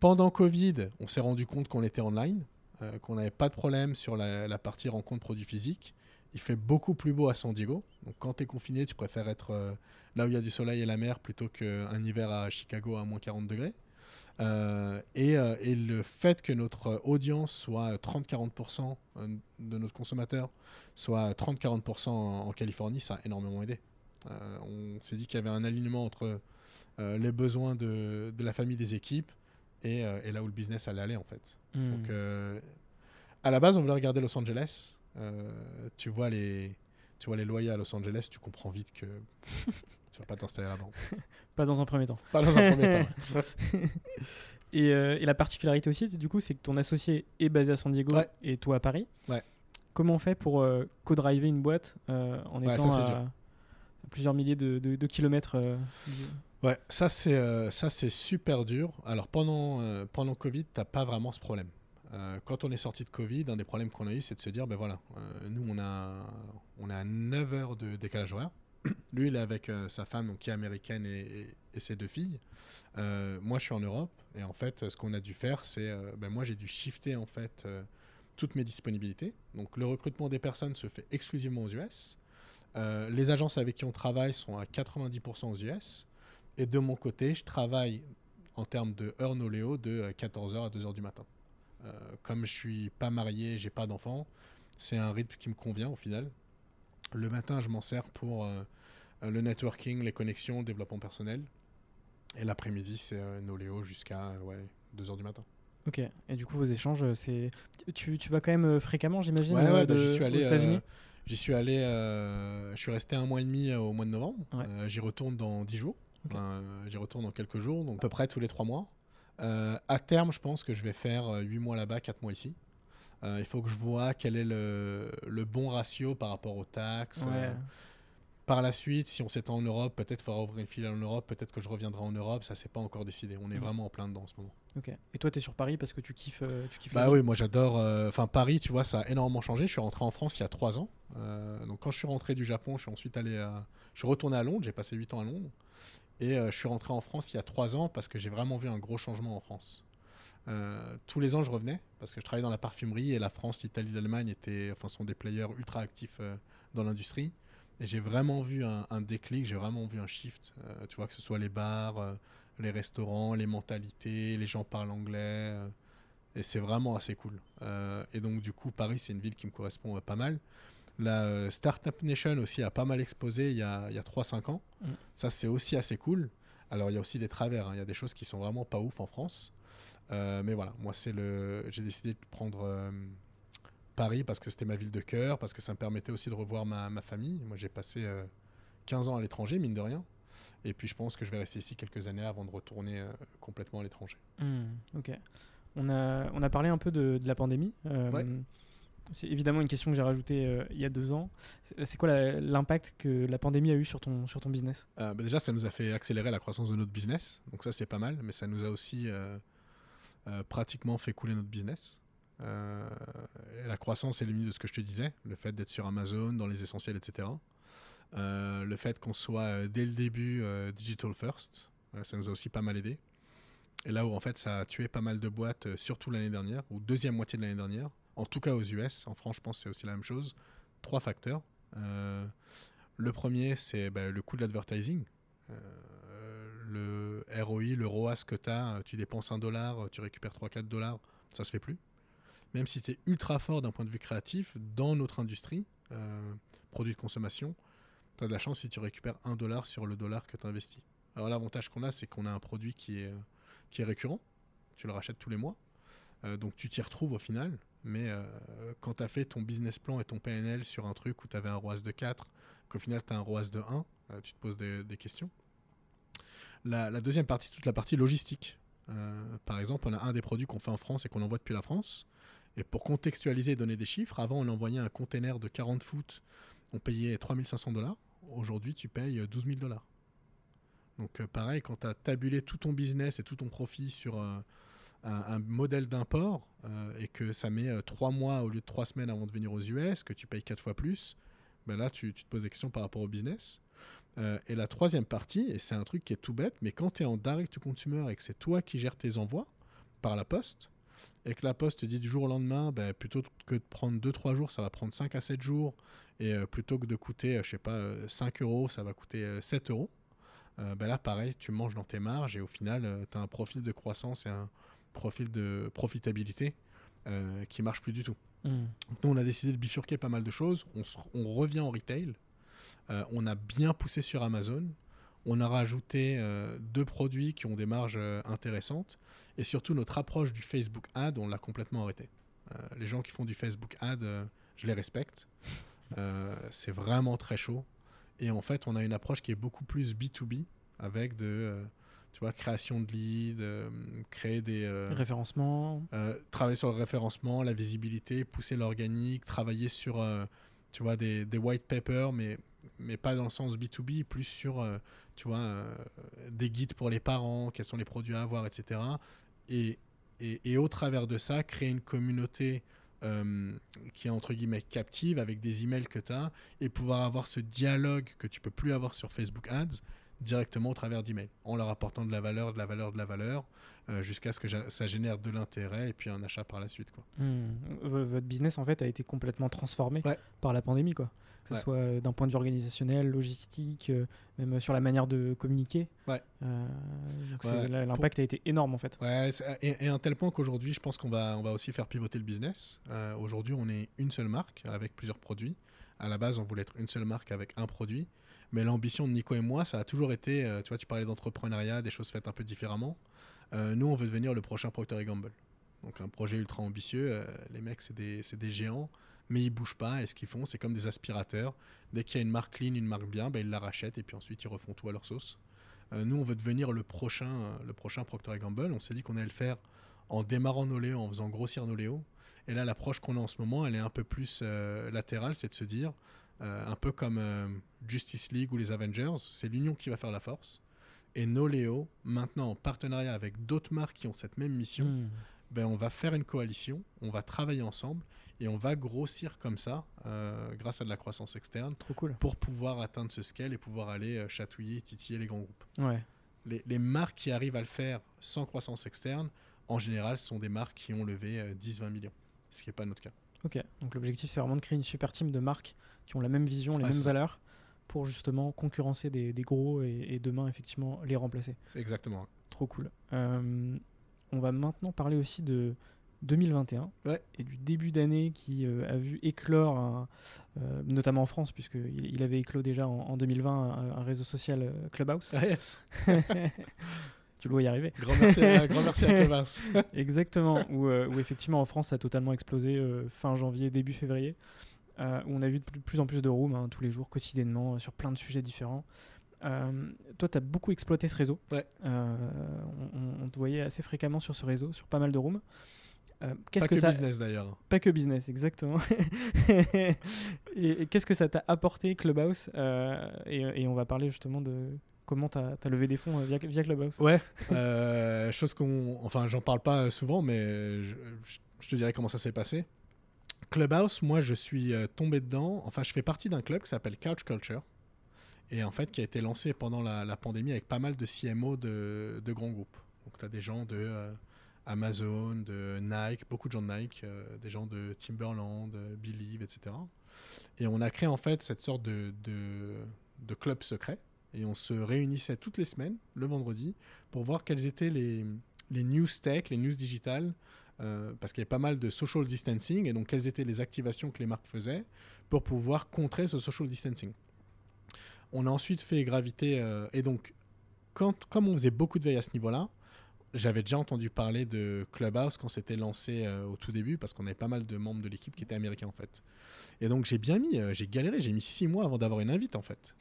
pendant Covid, on s'est rendu compte qu'on était online, euh, qu'on n'avait pas de problème sur la, partie rencontre produits physiques. Il fait beaucoup plus beau à San Diego. Donc quand tu es confiné, tu préfères être euh, là où il y a du soleil et la mer plutôt qu'un hiver à Chicago à moins 40 degrés. Et, le fait que notre audience soit 30-40% de notre consommateur soit 30-40% en, Californie, ça a énormément aidé. On s'est dit qu'il y avait un alignement entre euh, les besoins de, de la famille des équipes et, euh, et là où le business allait aller en fait. Hmm. Donc euh, à la base, on voulait regarder Los Angeles. Tu vois les tu vois les loyers à Los Angeles, tu comprends vite que Tu vas pas t'installer là-bas. Pas dans un premier temps. Pas dans un premier temps. Et, et la particularité aussi, c'est- du coup, c'est que ton associé est basé à San Diego Ouais. et toi à Paris. Ouais. Comment on fait pour co-driver une boîte en Ouais, étant ça, à, plusieurs milliers de, de- de kilomètres Ouais, ça c'est euh, ça c'est super dur. Alors pendant euh, pendant Covid, t'as pas vraiment ce problème. Euh, quand on est sorti de Covid, un des problèmes qu'on a eu, c'est de se dire, ben voilà, euh, nous on a on a 9 heures de décalage horaire. Lui, il est avec sa femme, donc qui est américaine et, ses deux filles. Moi, je suis en Europe et en fait, ce qu'on a dû faire, c'est, ben moi, j'ai dû shifter en fait toutes mes disponibilités. Donc, le recrutement des personnes se fait exclusivement aux US. Les agences avec qui on travaille sont à 90% aux US. Et de mon côté, je travaille en termes de heure noléo de 14h à 2h du matin. Euh, comme je suis pas marié, j'ai pas d'enfant, c'est un rythme qui me convient au final. Le matin, je m'en sers pour euh, euh, le networking, les connexions, le développement personnel. Et l'après-midi, c'est euh, noléo jusqu'à euh, ouais, 2h du matin. Ok. Et du coup, vos échanges, euh, c'est. Tu, tu vas quand même euh, fréquemment, j'imagine, Ouais, euh, ouais, bah, de- j'y suis allé. aux États-Unis euh, J'y suis allé. euh, je suis resté un mois et demi euh, au mois de novembre. Ouais. Euh, J'y retourne dans 10 jours. Ok. Euh, J'y retourne dans quelques jours, donc à peu près tous les 3 mois. Euh, à terme, je pense que je vais faire euh, 8 mois là-bas, 4 mois ici. Euh, il faut que je vois quel est le, le bon ratio par rapport aux taxes. Ouais. Euh, par la suite, si on s'étend en Europe, peut-être faudra ouvrir une filiale en Europe, peut-être que je reviendrai en Europe, ça c'est pas encore décidé. On est Mhm. vraiment en plein dedans en ce moment. Ok. Et toi, tu es sur Paris parce que tu kiffes, euh, tu kiffes la Bah oui, moi j'adore. euh, Enfin, Paris, tu vois, ça a énormément changé. Je suis rentré en France il y a trois ans. Euh, donc, quand je suis rentré du Japon, je suis ensuite allé à. Je suis retourné à Londres. J'ai passé huit ans à Londres. Et euh, je suis rentré en France il y a trois ans parce que j'ai vraiment vu un gros changement en France. Euh, tous les ans, je revenais parce que je travaillais dans la parfumerie et la France, l'Italie, l'Allemagne étaient, enfin, sont des players ultra actifs euh, dans l'industrie. Et j'ai vraiment vu un, déclic, j'ai vraiment vu un shift. Tu vois, que ce soit les bars, les restaurants, les mentalités, les gens parlent anglais. et c'est vraiment assez cool. Et donc, du coup, Paris, c'est une ville qui me correspond pas mal. La euh, Startup Nation aussi a pas mal exposé il y a, il y a 3-5 ans. Mm. Ça, c'est aussi assez cool. Alors, il y a aussi des travers. hein. Il y a des choses qui sont vraiment pas ouf en France. Euh, mais voilà, moi, c'est le. J'ai décidé de prendre euh, Paris parce que c'était ma ville de cœur, parce que ça me permettait aussi de revoir ma, ma famille. Moi, j'ai passé euh, 15 ans à l'étranger, mine de rien. Et puis, je pense que je vais rester ici quelques années avant de retourner complètement à l'étranger. Hmm, ok. On a, on a parlé un peu de, de la pandémie. Ouais. C'est évidemment une question que j'ai rajoutée euh, il y a deux ans. C'est quoi l'impact que la pandémie a eu sur ton, sur ton business? Euh, bah déjà, ça nous a fait accélérer la croissance de notre business. Donc ça, c'est pas mal. Mais ça nous a aussi euh, pratiquement fait couler notre business. La croissance est limitée de ce que je te disais. Le fait d'être sur Amazon, dans les essentiels, etc. Le fait qu'on soit dès le début digital first, ça nous a aussi pas mal aidé. Et là où en fait ça a tué pas mal de boîtes, surtout l'année dernière, ou deuxième moitié de l'année dernière, en tout cas aux US, en France je pense que c'est aussi la même chose, trois facteurs. Euh, le premier c'est bah, le coût de l'advertising. Euh, le ROI, le ROAS que tu as, tu dépenses un dollar, tu récupères 3-4 dollars, ça se fait plus. Même si tu es ultra fort d'un point de vue créatif, dans notre industrie, euh, produits de consommation, tu as de la chance si tu récupères un dollar sur le dollar que tu investis. Alors l'avantage qu'on a, c'est qu'on a un produit qui est, euh, qui est récurrent, tu le rachètes tous les mois, Euh, donc tu t'y retrouves au final, mais euh, quand tu as fait ton business plan et ton PNL sur un truc où tu avais un ROAS de 4, qu'au final tu as un ROAS de 1, euh, tu te poses des, questions. La, deuxième partie, c'est toute la partie logistique. Euh, par exemple, on a un des produits qu'on fait en France et qu'on envoie depuis la France. Et pour contextualiser et donner des chiffres, avant on envoyait un container de 40 foot, on payait 3500 dollars. Aujourd'hui, tu payes 12 000 dollars. Donc pareil, quand tu as tabulé tout ton business et tout ton profit sur un, modèle d'import euh, et que ça met 3 mois au lieu de 3 semaines avant de venir aux US, que tu payes 4 fois plus, ben là tu, te poses des questions par rapport au business. Euh, et la troisième partie, et c'est un truc qui est tout bête, mais quand tu es en direct to consumer et que c'est toi qui gères tes envois par la poste, et que la poste te dit du jour au lendemain, ben, plutôt que de prendre 2-3 jours, ça va prendre 5 à 7 jours, et euh, plutôt que de coûter, euh, je sais pas, euh, 5 euros, ça va coûter euh, 7 euros. Euh, ben là, pareil, tu manges dans tes marges et au final, tu as un profil de croissance et un profil de profitabilité euh, qui marche plus du tout. Hmm. Donc nous, on a décidé de bifurquer pas mal de choses. On, se- on revient en retail. Euh, on a bien poussé sur Amazon. On a rajouté euh, deux produits qui ont des marges intéressantes. Et surtout, notre approche du Facebook Ad, on l'a complètement arrêté. Les gens qui font du Facebook Ad, je les respecte. C'est vraiment très chaud. Et en fait, on a une approche qui est beaucoup plus B2B avec de tu vois, création de leads, euh, créer des... euh, Référencement. euh, travailler sur le référencement, la visibilité, pousser l'organique, travailler sur euh, tu vois, des, des white papers, mais, mais pas dans le sens B2B, plus sur tu vois, des guides pour les parents, quels sont les produits à avoir, etc. Et, et, et au travers de ça, créer une communauté euh, qui est entre guillemets captive avec des emails que tu as et pouvoir avoir ce dialogue que tu peux plus avoir sur Facebook Ads directement au travers d'emails, en leur apportant de la valeur, de la valeur, de la valeur, euh, jusqu'à ce que ça génère de l'intérêt et puis un achat par la suite. Quoi. Hmm. Votre business, en fait, a été complètement transformé Ouais. par la pandémie, quoi. Que ce Ouais. soit euh, d'un point de vue organisationnel, logistique, euh, même sur la manière de communiquer. Ouais. Euh, l'impact a été énorme, en fait. Et, et à un tel point qu'aujourd'hui, je pense qu'on va, on va aussi faire pivoter le business. Aujourd'hui, on est une seule marque avec plusieurs produits. À la base, on voulait être une seule marque avec un produit. Mais l'ambition de Nico et moi, ça a toujours été, euh, tu vois, tu parlais d'entrepreneuriat, des choses faites un peu différemment. Euh, nous, on veut devenir le prochain Procter Gamble. Donc un projet ultra ambitieux. euh, les mecs, c'est des, géants, mais ils bougent pas. Et ce qu'ils font, c'est comme des aspirateurs. Dès qu'il y a une marque clean, une marque bien, ben, ils la rachètent et puis ensuite ils refont tout à leur sauce. Nous, on veut devenir le prochain, le prochain Procter Gamble. On s'est dit qu'on allait le faire en démarrant nos Léo, en faisant grossir nos Léo. Et là, l'approche qu'on a en ce moment, elle est un peu plus latérale, c'est de se dire, euh, un peu comme euh, Justice League ou les Avengers, c'est l'union qui va faire la force. Et nos Léo, maintenant en partenariat avec d'autres marques qui ont cette même mission, Hmm. ben, on va faire une coalition, on va travailler ensemble et on va grossir comme ça, euh, grâce à de la croissance externe, Trop cool. pour pouvoir atteindre ce scale et pouvoir aller chatouiller, titiller les grands groupes Ouais. les, les marques qui arrivent à le faire sans croissance externe, en général, sont des marques qui ont levé euh, 10-20 millions, ce qui n'est pas notre cas. Ok. Donc l'objectif, c'est vraiment de créer une super team de marques qui ont la même vision, les mêmes valeurs, pour justement concurrencer des, des gros et, et demain, effectivement, les remplacer. C'est exactement. Trop cool. Euh, on va maintenant parler aussi de 2021 Ouais. et du début d'année qui euh, a vu éclore, un- euh, notamment en France, puisqu'il il avait éclos déjà en, en 2020 un, un réseau social Clubhouse. Ah, yes. tu y arriver. Grand merci à, grand merci à. Exactement, où, euh, où effectivement en France ça a totalement explosé euh, fin janvier, début février, euh, où on a vu de plus, en plus de rooms hein, tous les jours, quotidiennement, sur plein de sujets différents. Toi, tu as beaucoup exploité ce réseau. Ouais. On, te voyait assez fréquemment sur ce réseau, sur pas mal de rooms. Qu'est-ce Pas que, que ça business d'ailleurs. pas que business, exactement. et, et qu'est-ce que ça t'a apporté Clubhouse et, et on va parler justement de comment tu as, levé des fonds euh, via, via Clubhouse. Ouais, euh, chose qu'on. Enfin, j'en parle pas souvent, mais je, te dirais comment ça s'est passé. Clubhouse, moi, je suis euh, tombé dedans. Enfin, je fais partie d'un club qui s'appelle Couch Culture. Et en fait, qui a été lancé pendant la, la pandémie avec pas mal de CMO de, de grands groupes. Donc, tu as des gens de euh, Amazon, de Nike, beaucoup de gens de Nike, euh, des gens de Timberland, euh, Believe, etc. Et on a créé en fait cette sorte de, de, de club secret. Et on se réunissait toutes les semaines, le vendredi, pour voir quelles étaient les, news tech, les news digitales, euh, parce qu'il y avait pas mal de social distancing, et donc quelles étaient les activations que les marques faisaient pour pouvoir contrer ce social distancing. On a ensuite fait graviter, euh, et donc, comme on faisait beaucoup de veille à ce niveau-là, j'avais déjà entendu parler de Clubhouse quand c'était lancé euh, au tout début, parce qu'on avait pas mal de membres de l'équipe qui étaient américains en fait. Et donc j'ai bien mis, j'ai galéré, j'ai mis six mois avant d'avoir une invite en fait.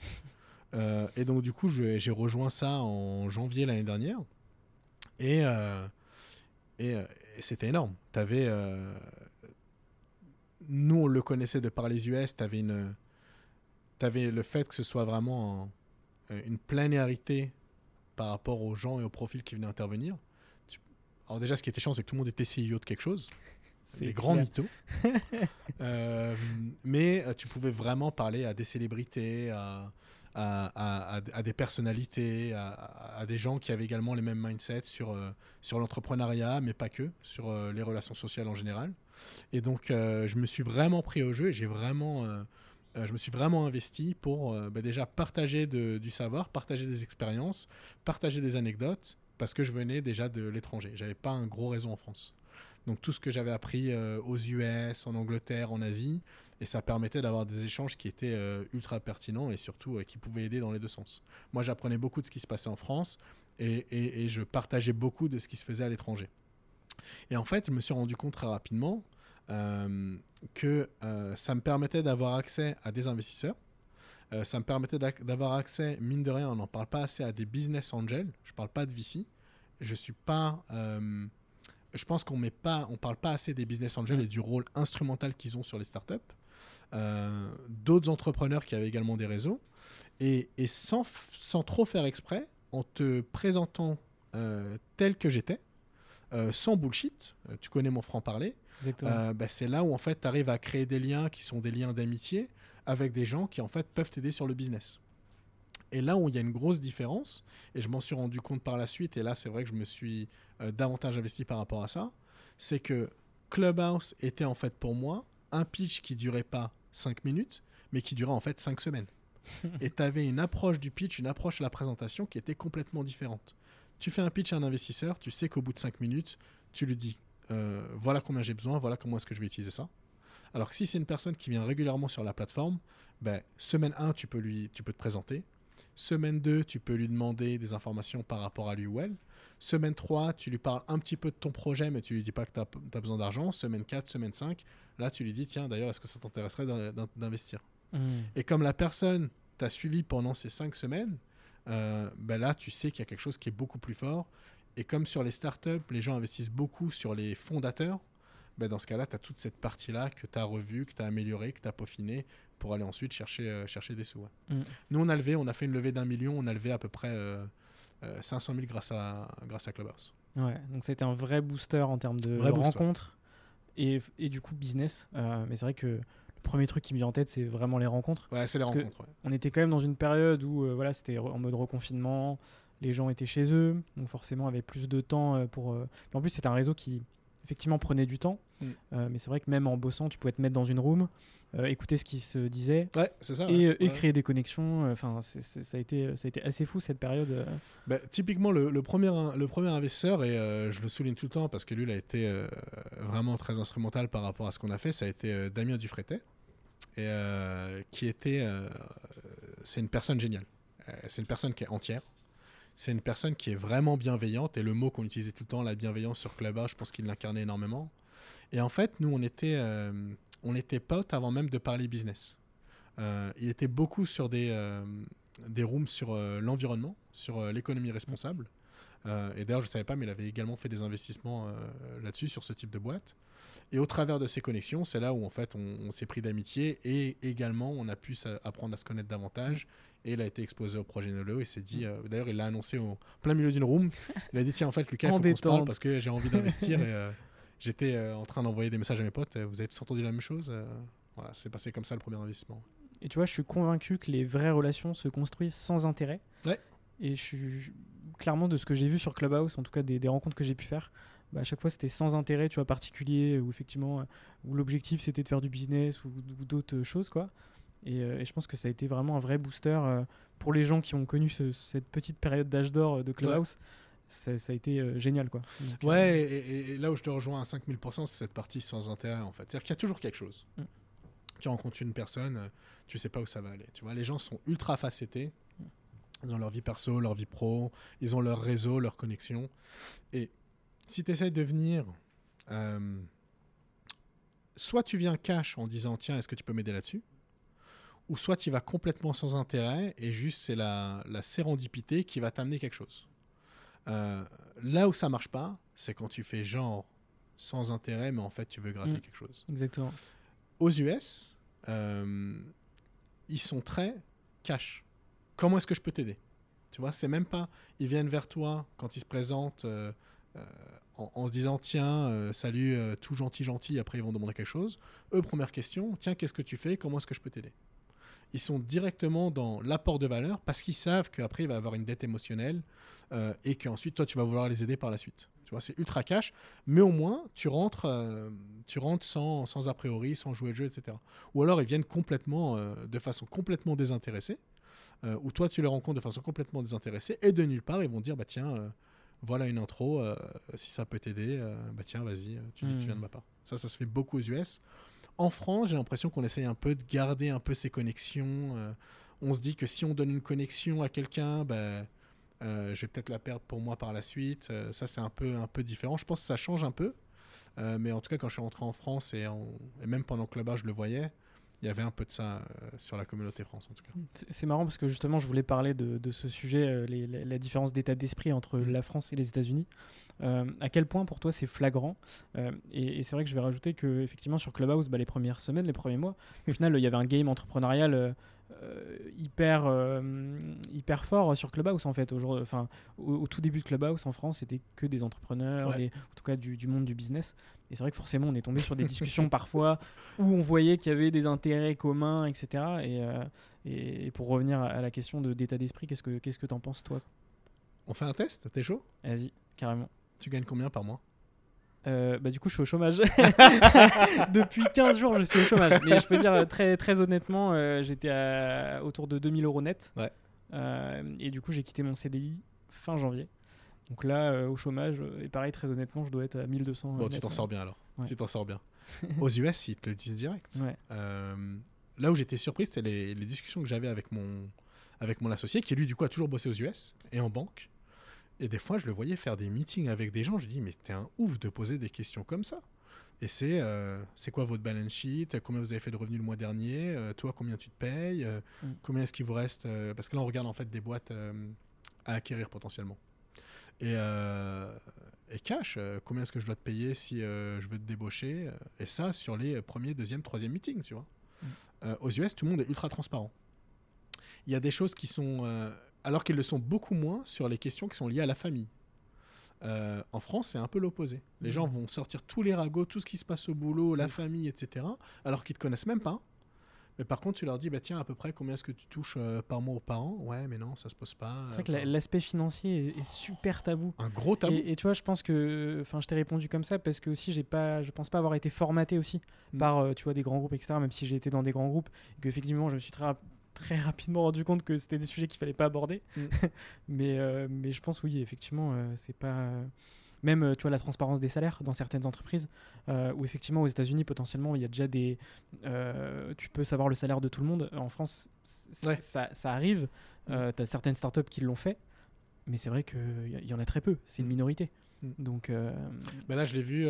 Euh, et donc, du coup, j'ai rejoint ça en janvier l'année dernière. Et, euh, et, euh, et c'était énorme. T'avais, euh, nous, on le connaissait de par les US. Tu avais, une, avais le fait que ce soit vraiment un- une planarité par rapport aux gens et aux profils qui venaient intervenir. Tu- alors, déjà, ce qui était chiant, c'est que tout le monde était CEO de quelque chose C'est des grands mythos. Euh, mais tu pouvais vraiment parler à des célébrités, à, à, des personnalités, à, des gens qui avaient également les mêmes mindsets sur, euh, sur l'entrepreneuriat, mais pas que, sur euh, les relations sociales en général. Et donc, euh, je me suis vraiment pris au jeu et j'ai vraiment, je me suis vraiment investi pour bah, déjà partager du savoir, partager des expériences, partager des anecdotes, parce que je venais déjà de l'étranger. J'avais pas un gros réseau en France. Donc tout ce que j'avais appris aux US, en Angleterre, en Asie, et ça permettait d'avoir des échanges qui étaient euh, ultra pertinents et surtout euh, qui pouvaient aider dans les deux sens. Moi, j'apprenais beaucoup de ce qui se passait en France et, et- et je partageais beaucoup de ce qui se faisait à l'étranger. Et en fait, je me suis rendu compte très rapidement euh, que ça me permettait d'avoir accès à des investisseurs ça me permettait d'avoir accès, mine de rien, on n'en parle pas assez à des business angels. Je ne parle pas de VC. Je suis pas. Je pense qu'on met pas, on parle pas assez des business angels et du rôle instrumental qu'ils ont sur les startups. Euh, D'autres entrepreneurs qui avaient également des réseaux et, et sans, sans, trop faire exprès, en te présentant euh, tel que j'étais, sans bullshit. tu connais mon franc parler. Bah, c'est là où en fait tu arrives à créer des liens qui sont des liens d'amitié avec des gens qui en fait peuvent t'aider sur le business. Et là où il y a une grosse différence, et je m'en suis rendu compte par la suite, et là c'est vrai que je me suis euh, davantage investi par rapport à ça, c'est que Clubhouse était en fait pour moi un pitch qui durait pas 5 minutes, mais qui durait en fait 5 semaines. et tu avais une approche du pitch, une approche à la présentation qui était complètement différente. Tu fais un pitch à un investisseur, tu sais qu'au bout de 5 minutes, tu lui dis euh, voilà combien j'ai besoin, voilà comment est-ce que je vais utiliser ça. Alors que si c'est une personne qui vient régulièrement sur la plateforme, ben, semaine 1, tu peux, lui, tu peux te présenter. Semaine 2, tu peux lui demander des informations par rapport à lui ou elle. Semaine 3, tu lui parles un petit peu de ton projet, mais tu lui dis pas que tu as, besoin d'argent. Semaine 4, semaine 5, là, tu lui dis, tiens, d'ailleurs, est-ce que ça t'intéresserait d'investir mmh. Et comme la personne t'a suivi pendant ces 5 semaines, euh, ben là, tu sais qu'il y a quelque chose qui est beaucoup plus fort. Et comme sur les startups, les gens investissent beaucoup sur les fondateurs, ben dans ce cas-là, tu as toute cette partie-là que tu as revue, que tu as améliorée, que tu as peaufinée pour aller ensuite chercher, euh, chercher des sous. Mm. Nous, on a levé, on a fait une levée d'un million, on a levé à peu près 500 euh, 000 euh, grâce à, grâce à Clubhouse. Ouais, donc ça a été un vrai booster en termes de rencontres et, et, du coup business. mais c'est vrai que le premier truc qui me vient en tête, c'est vraiment les rencontres. Ouais, c'est les rencontres. On était quand même dans une période où voilà, c'était en mode reconfinement, les gens étaient chez eux, donc forcément avaient plus de temps pour. en plus, c'était un réseau qui effectivement prenait du temps. Mm. Euh, mais c'est vrai que même en bossant, tu pouvais te mettre dans une room, euh, écouter ce qui se disait et, créer des connexions. Euh, enfin, ça, a été, ça a été assez fou cette période. Bah, typiquement, le, premier, le premier investisseur, et je le souligne tout le temps parce que lui, il a été vraiment très instrumental par rapport à ce qu'on a fait, ça a été Damien Dufretet, et, qui était. c'est une personne géniale. c'est une personne qui est entière c'est une personne qui est vraiment bienveillante et le mot qu'on utilisait tout le temps, la bienveillance sur Clubhouse, je pense qu'il l'incarnait énormément. Et en fait, nous, on était, euh, on était potes avant même de parler business. Euh, il était beaucoup sur des, euh, des rooms sur l'environnement, sur l'économie responsable. Et d'ailleurs, je ne savais pas, mais il avait également fait des investissements là-dessus, sur ce type de boîte. Et au travers de ces connexions, c'est là où en fait on, s'est pris d'amitié et également on a pu apprendre à se connaître davantage. Et il a été exposé au projet Nolo et s'est dit, euh, d'ailleurs il l'a annoncé au plein milieu d'une room. Il a dit tiens en fait Lucas, il faut qu'on se parle parce que j'ai envie d'investir et euh, j'étais euh, en train d'envoyer des messages à mes potes. Vous avez tous entendu la même chose Voilà, c'est passé comme ça le premier investissement. Et tu vois, je suis convaincu que les vraies relations se construisent sans intérêt. Ouais. Et je suis clairement de ce que j'ai vu sur Clubhouse, en tout cas des, des rencontres que j'ai pu faire, bah, à chaque fois c'était sans intérêt tu vois particulier ou effectivement euh, où l'objectif c'était de faire du business ou, d'autres choses quoi. Euh, et, je pense que ça a été vraiment un vrai booster euh, pour les gens qui ont connu cette petite période d'âge d'or de Clubhouse. Ça, a été génial quoi. Ouais et, là où je te rejoins à 5000% c'est cette partie sans intérêt en fait. C'est à dire qu'il y a toujours quelque chose. Mm. tu rencontres une personne tu sais pas où ça va aller. Tu vois les gens sont ultra facettés. Ils ont leur vie perso, leur vie pro, ils ont leur réseau, leur connexion. Et si tu essaies de venir, euh, soit tu viens cash en disant tiens, est-ce que tu peux m'aider là-dessus? Ou soit tu vas complètement sans intérêt et juste c'est la, la sérendipité qui va t'amener quelque chose. Euh, là où ça marche pas, c'est quand tu fais genre sans intérêt, mais en fait tu veux gratter mm. quelque chose. Exactement. Aux US, euh, ils sont très cash. Comment est-ce que je peux t'aider? Tu vois, c'est même pas. Ils viennent vers toi quand ils se présentent en, se disant tiens, euh, salut, euh, tout gentil, gentil, après ils vont demander quelque chose. Eux, première question, tiens, qu'est-ce que tu fais? Comment est-ce que je peux t'aider? Ils sont directement dans l'apport de valeur parce qu'ils savent qu'après il va avoir une dette émotionnelle euh, et qu'ensuite toi tu vas vouloir les aider par la suite. Tu vois, c'est ultra cash, mais au moins tu rentres, tu rentres sans, sans a priori, sans jouer le jeu, etc. Ou alors ils viennent complètement, de façon complètement désintéressée, ou toi tu les rencontres de façon complètement désintéressée et de nulle part ils vont dire bah tiens voilà une intro, euh, si ça peut t'aider, euh, bah tiens, vas-y, tu dis que tu viens de hmm. ma part. Ça, ça se fait beaucoup aux US. En France, j'ai l'impression qu'on essaye un peu de garder un peu ces connexions. Euh, on se dit que si on donne une connexion à quelqu'un, bah, je vais peut-être la perdre pour moi par la suite. ça, c'est un peu, un peu différent. Je pense que ça change un peu. mais en tout cas, quand je suis rentré en France et, et même pendant que là-bas, je le voyais, il y avait un peu de ça euh, sur la communauté France en tout cas. C'est- marrant parce que justement, je voulais parler de, de ce sujet, euh, les- la, la différence d'état d'esprit entre Mhm. la France et les États-Unis. Euh, à quel point pour toi c'est flagrant Et, et c'est vrai que je vais rajouter que effectivement sur Clubhouse, bah, les premières semaines, les premiers mois, au final, il y avait un game entrepreneurial. Euh, hyper euh, hyper fort sur Clubhouse en fait. Aujourd'hui enfin au, au tout début de Clubhouse en France c'était que des entrepreneurs Ouais. des- en tout cas du, du monde du business. Et c'est vrai que forcément on est tombé sur des discussions parfois où on voyait qu'il y avait des intérêts communs etc et, euh, et, et pour revenir à la question de d'état d'esprit qu'est-ce que qu'est-ce que t'en penses toi? On fait un test? T'es chaud? Vas-y carrément. Tu gagnes combien par mois? Euh, bah du coup je suis au chômage depuis 15 jours je suis au chômage mais je peux dire euh, très très honnêtement euh, j'étais à autour de 2000 euros net Ouais. Euh, et du coup j'ai quitté mon CDI fin janvier donc là au chômage et pareil très honnêtement je dois être à 1200 Bon, euh, tu net, t'en sors bien alors. Ouais. Tu t'en sors bien. Aux US, ils te le disent direct. ouais là où j'étais surpris, c'était les, les discussions que j'avais avec mon, avec mon associé, qui lui, du coup, a toujours bossé aux US et en banque. Et des fois, je le voyais faire des meetings avec des gens. Je dis, mais t'es un ouf de poser des questions comme ça. Et c'est, euh, c'est quoi votre balance sheet? Combien vous avez fait de revenus le mois dernier? Euh, Toi, combien tu te payes? Euh, Mm. Combien est-ce qu'il vous reste? Parce que là, on regarde en fait des boîtes à acquérir potentiellement. Et, et cash, combien est-ce que je dois te payer si je veux te débaucher? Et ça, sur les premiers, deuxième, troisième meetings, tu vois. Mm. Aux US, tout le monde est ultra transparent. Il y a des choses qui sont. Alors qu'ils le sont beaucoup moins sur les questions qui sont liées à la famille. Euh, en France, c'est un peu l'opposé. Les Mhm. gens vont sortir tous les ragots, tout ce qui se passe au boulot, la famille, etc., alors qu'ils te connaissent même pas. Mais par contre, tu leur dis, bah tiens, à peu près combien est-ce que tu touches euh, par mois ou par an? Ouais, mais non, ça se pose pas. c'est vrai que la- l'aspect financier est, est super tabou un gros tabou. Et, et tu vois, je pense que, enfin, je t'ai répondu comme ça parce que aussi, j'ai pas, je pense pas avoir été formaté aussi Mm. par, euh, tu vois, des grands groupes, etc. Même si j'ai été dans des grands groupes, et que effectivement, je me suis très, très rapidement rendu compte que c'était des sujets qu'il fallait pas aborder. Mm. mais, euh, mais je pense oui, effectivement, euh, c'est pas. Même, euh, tu vois, la transparence des salaires dans certaines entreprises, où effectivement, aux États-Unis, potentiellement, il y a déjà des. tu peux savoir le salaire de tout le monde. En France, Ouais. ça, ça arrive. Euh, tu as certaines startups qui l'ont fait, mais c'est vrai qu'il y, y en a très peu. C'est une Mm. minorité. Mm. Donc, Ben là, je l'ai vu.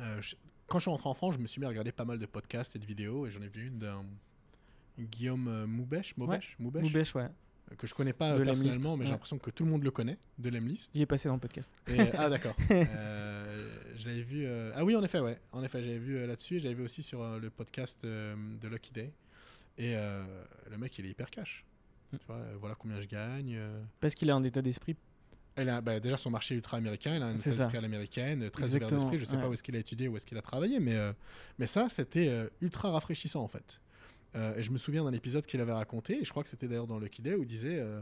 je- quand je suis rentré en France, je me suis mis à regarder pas mal de podcasts et de vidéos, et j'en ai vu une d'un Guillaume Moubèche, Moubèche, Moubèche, Moubèche, ouais. que je connais pas De euh, Lemlist, personnellement, mais j'ai l'impression que tout le monde le connaît, de Lemlist. Il est passé dans le podcast. Et, ah d'accord. Euh, je l'avais vu. euh, Ah oui, en effet, ouais. En effet, j'avais vu là-dessus. et J'avais vu aussi sur le podcast de Lucky Day. Et le mec, il est hyper cash. Mm. Tu vois, voilà combien je gagne. Parce qu'il a un état d'esprit. Elle a, bah, déjà, son marché ultra américain. Il a thèse ça. d'esprit à l'américaine, très ouvert d'esprit. Je sais ouais. pas où est-ce qu'il a étudié, où est-ce qu'il a travaillé, mais, euh, mais ça, c'était euh, ultra rafraîchissant en fait. Euh, et je me souviens d'un épisode qu'il avait raconté, et je crois que c'était d'ailleurs dans Lucky Day, où il disait euh,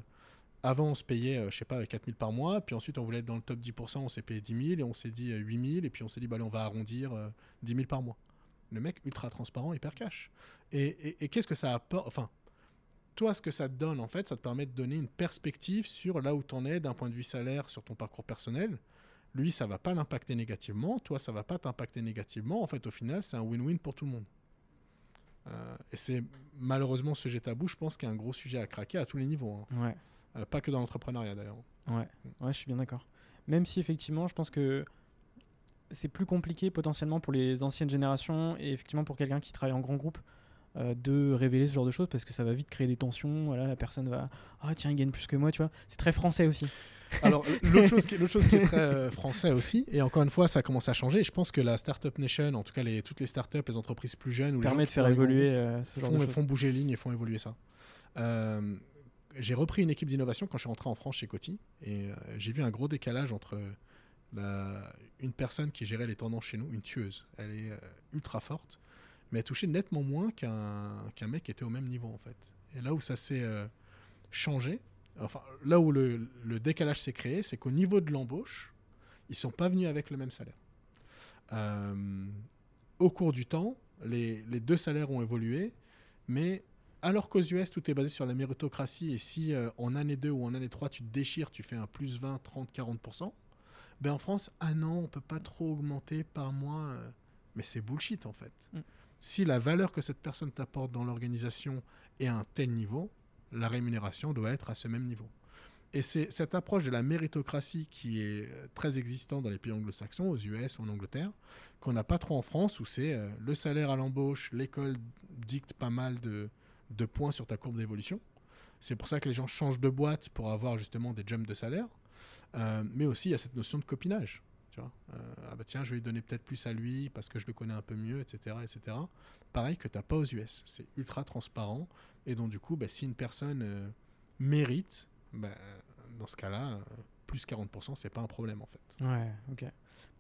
avant on se payait, euh, je sais pas, 4000 par mois, puis ensuite on voulait être dans le top 10%, on s'est payé 10 000, et on s'est dit euh, 8 000, et puis on s'est dit, bah, allez, on va arrondir euh, 10 000 par mois. Le mec ultra transparent, hyper cash. Et, et- et qu'est-ce que ça apporte Enfin, toi, ce que ça te donne, en fait, ça te permet de donner une perspective sur là où tu en es d'un point de vue salaire, sur ton parcours personnel. Lui, ça va pas l'impacter négativement. Toi, ça va pas t'impacter négativement. En fait, au final, c'est un win-win pour tout le monde. Euh, et c'est malheureusement ce sujet tabou, je pense, qui est un gros sujet à craquer à tous les niveaux. hein. Ouais. Euh, pas que dans l'entrepreneuriat d'ailleurs. Ouais. Ouais, je suis bien d'accord. Même si effectivement, je pense que c'est plus compliqué potentiellement pour les anciennes générations et effectivement pour quelqu'un qui travaille en grand groupe euh, de révéler ce genre de choses parce que ça va vite créer des tensions. Voilà, la personne va ah tiens il gagne plus que moi, tu vois. C'est très français aussi. Alors, l'autre chose, qui- l'autre chose qui est très euh, français aussi, et encore une fois, ça commence à changer. Je pense que la Startup Nation, en tout cas les, toutes les startups, les entreprises plus jeunes, ou les permet de faire les évoluer euh, ce genre font, de choses. font bouger ligne et font évoluer ça. Euh, j'ai repris une équipe d'innovation quand je suis rentré en France chez Coty et j'ai vu un gros décalage entre la- une personne qui gérait les tendances chez nous, une tueuse. Elle est ultra forte, mais elle touchait nettement moins qu'un qu'un mec qui était au même niveau en fait. Et là où ça s'est euh, changé, enfin là où le, le décalage s'est créé, c'est qu'au niveau de l'embauche, ils sont pas venus avec le même salaire. Euh, au cours du temps, les, les deux salaires ont évolué, mais alors qu'aux US, tout est basé sur la méritocratie, et si euh, en année 2 ou en année 3, tu te déchires, tu fais un plus 20, 30, 40%, ben en France, ah non, on peut pas trop augmenter par mois. mais c'est bullshit en fait. Mm. Si la valeur que cette personne t'apporte dans l'organisation est à un tel niveau, la rémunération doit être à ce même niveau. Et c'est cette approche de la méritocratie qui est euh, très existante dans les pays anglo-saxons, aux US ou en Angleterre, qu'on n'a pas trop en France, où c'est euh, le salaire à l'embauche, l'école dicte pas mal de, points sur ta courbe d'évolution. C'est pour ça que les gens changent de boîte pour avoir justement des jumps de salaire. Euh, mais aussi, il y a cette notion de copinage. Vois ah bah tiens, je vais lui donner peut-être plus à lui parce que je le connais un peu mieux, etc. etc. Pareil que tu n'as pas aux US. C'est ultra transparent. Et donc, du coup, bah, si une personne mérite, bah, dans ce cas-là, euh, plus 40%, c'est pas un problème en fait. Ouais, ok.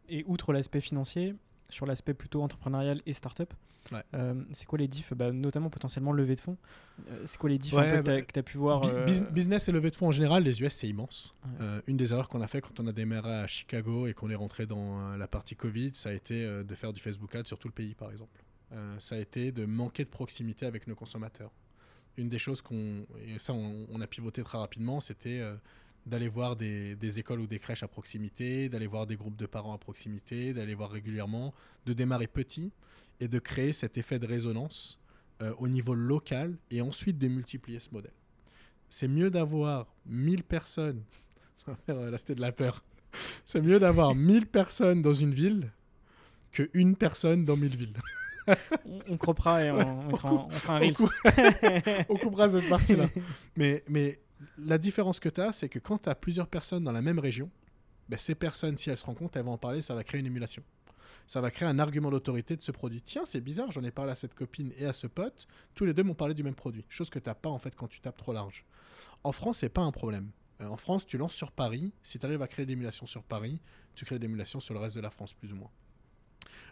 Et outre l'aspect financier, sur l'aspect plutôt entrepreneurial et startup, ouais. euh, c'est quoi les diffs bah, Notamment potentiellement levée de fonds. Euh, c'est quoi les diffs que tu as, pu voir euh, Business et levée de fonds en général, les US c'est immense. une des erreurs qu'on a fait quand on a démarré à Chicago et qu'on est rentré dans la partie Covid, ça a été de faire du Facebook Ads sur tout le pays par exemple. ça a été de manquer de proximité avec nos consommateurs une des choses qu'on. Et ça, on, a pivoté très rapidement, c'était d'aller voir des, écoles ou des crèches à proximité, d'aller voir des groupes de parents à proximité, d'aller voir régulièrement, de démarrer petit et de créer cet effet de résonance euh, au niveau local et ensuite de multiplier ce modèle. C'est mieux d'avoir 1000 personnes. Ça va faire euh, la de la peur. C'est mieux d'avoir 1000 personnes dans une ville que une personne dans 1000 villes on, croppera et on, fera, un reel. on coupera cette partie-là. Mais, mais la différence que tu as, c'est que quand tu as plusieurs personnes dans la même région, ben ces personnes, si elles se rencontrent, elles vont en parler, ça va créer une émulation. Ça va créer un argument d'autorité de ce produit. Tiens, c'est bizarre, j'en ai parlé à cette copine et à ce pote, tous les deux m'ont parlé du même produit. Chose que tu n'as pas en fait quand tu tapes trop large. En France, c'est pas un problème. Euh, en France, tu lances sur Paris. Si tu arrives à créer des émulations sur Paris, tu crées des émulations sur le reste de la France, plus ou moins.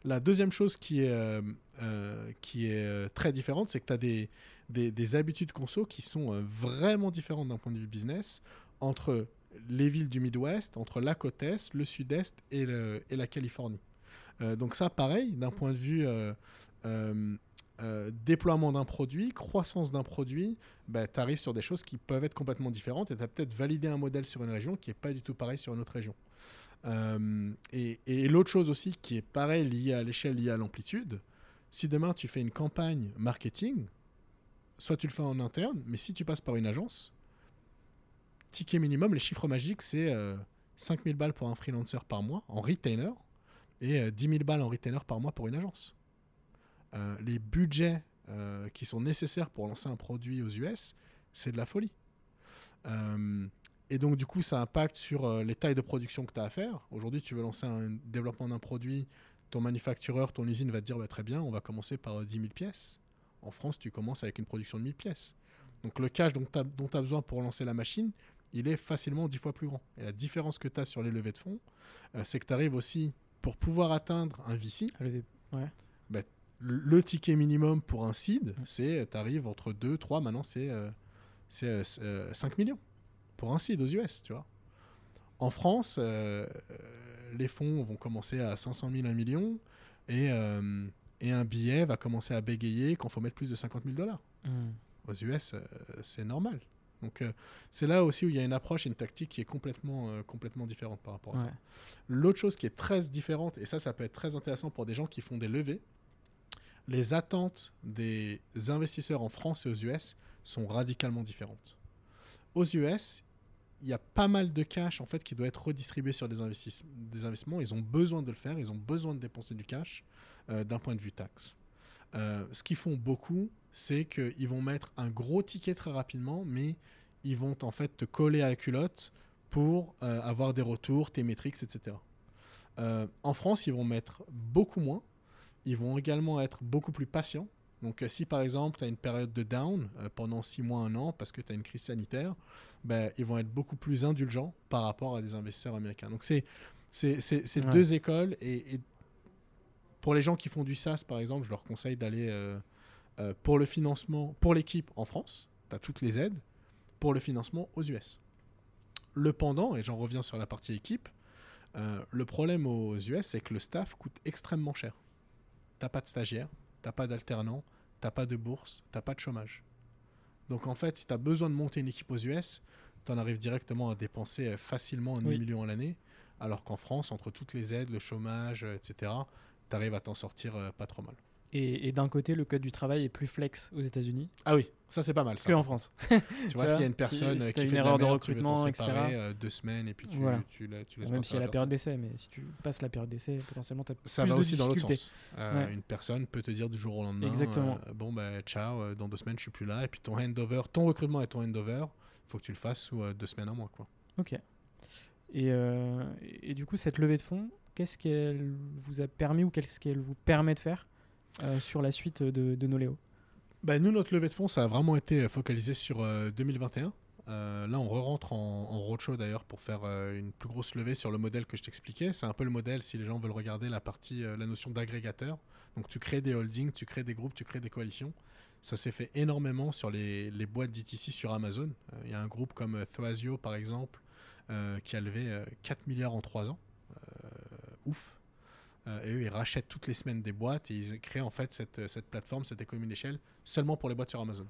La deuxième chose qui est, euh, euh, qui est très différente, c'est que tu as des, des, habitudes conso qui sont vraiment différentes d'un point de vue business entre les villes du Midwest, entre la côte Est, le Sud-Est et, et, la Californie. donc ça, pareil, d'un point de vue déploiement d'un produit, croissance d'un produit, bah, tu arrives sur des choses qui peuvent être complètement différentes et tu as peut-être validé un modèle sur une région qui n'est pas du tout pareil sur une autre région. Euh, et, l'autre chose aussi qui est pareil liée à l'échelle, liée à l'amplitude, si demain tu fais une campagne marketing, soit tu le fais en interne, mais si tu passes par une agence, ticket minimum, les chiffres magiques, c'est 5000 euh, balles pour un freelancer par mois en retainer et 10 euh, 000 balles en retainer par mois pour une agence. les budgets qui sont nécessaires pour lancer un produit aux US, c'est de la folie. Et donc, du coup, ça impacte sur euh, les tailles de production que tu as à faire. Aujourd'hui, tu veux lancer un développement d'un produit, ton manufactureur, ton usine va te dire bah, très bien, on va commencer par 10 euh, 000 pièces. En France, tu commences avec une production de 1000 pièces. Donc, le cash dont tu as, besoin pour lancer la machine, il est facilement 10 fois plus grand. Et la différence que tu as sur les levées de fonds, euh, c'est que tu arrives aussi, pour pouvoir atteindre un VC, bah, le, ticket minimum pour un seed, c'est tu arrives entre 2, 3, maintenant c'est 5 millions pour un seed aux US, tu vois. En France, euh, les fonds vont commencer à 500 000, 1 million, et, euh, et un billet va commencer à bégayer quand il faut mettre plus de 50 000 dollars. Hmm. Aux US, euh, c'est normal. Donc c'est là aussi où il y a une approche et une tactique qui est complètement, complètement différente par rapport à ça. L'autre chose qui est très différente, et ça, ça peut être très intéressant pour des gens qui font des levées, les attentes des investisseurs en France et aux US sont radicalement différentes. Aux US, il y a pas mal de cash en fait qui doit être redistribué sur des, investissements. Ils ont besoin de le faire, ils ont besoin de dépenser du cash euh, d'un point de vue taxe. Euh, ce qu'ils font beaucoup, c'est qu'ils vont mettre un gros ticket très rapidement, mais ils vont en fait te coller à la culotte pour euh, avoir des retours, tes métriques, etc. en France, ils vont mettre beaucoup moins. Ils vont également être beaucoup plus patients. Donc, si par exemple, tu as une période de down pendant six mois, un an, parce que tu as une crise sanitaire, ben, ils vont être beaucoup plus indulgents par rapport à des investisseurs américains. Donc c'est deux écoles et, pour les gens qui font du SaaS par exemple, je leur conseille d'aller euh, euh, pour le financement pour l'équipe en France, tu as toutes les aides, pour le financement aux US. Le pendant, et j'en reviens sur la partie équipe, euh, le problème aux US, c'est que le staff coûte extrêmement cher. T'as pas de stagiaire, t'as pas d'alternant, t'as pas de bourse, t'as pas de chômage. Donc en fait, si tu as besoin de monter une équipe aux US, tu en arrives directement à dépenser euh, facilement un million à l'année, alors qu'en France, entre toutes les aides, le chômage, euh, etc., tu arrives à t'en sortir euh, pas trop mal. Et, et d'un côté, le code du travail est plus flex aux États-Unis Ah oui, ça c'est pas mal. Ça. que en France. Tu vois, s'il y a une personne si euh, qui une fait erreur de merde, tu veux recrutement, séparer etc. euh, deux semaines et puis tu, Voilà. tu, la- tu laisses Même s'il y a la période d'essai, mais si tu passes la période d'essai, potentiellement, tu as Ça plus va de aussi dans l'autre sens. Euh, Ouais. Une personne peut te dire du jour au lendemain Exactement. euh, Bon, bah, ciao, dans deux semaines, je suis plus là. Et puis ton handover, ton recrutement et ton handover, il faut que tu le fasses sous deux semaines, un mois. Quoi. Ok. Et, et du coup, cette levée de fonds, qu'est-ce qu'elle vous a permis ou qu'est-ce qu'elle vous permet de faire? Sur la suite de, de Noléo Bah, nous, notre levée de fonds, ça a vraiment été focalisé sur euh, 2021. Euh, là, on re-rentre en, roadshow d'ailleurs pour faire euh, une plus grosse levée sur le modèle que je t'expliquais. C'est un peu le modèle, si les gens veulent regarder la partie, euh, la notion d'agrégateur. Donc, tu crées des holdings, tu crées des groupes, tu crées des coalitions. Ça s'est fait énormément sur les, les boîtes d'ITC sur Amazon. Euh, Il y a un groupe comme euh, Thoasio, par exemple, euh, qui a levé euh, 4 milliards en 3 ans. Euh, ouf. Euh, et eux, ils rachètent toutes les semaines des boîtes et ils créent en fait cette, cette plateforme, cette économie d'échelle, seulement pour les boîtes sur Amazon.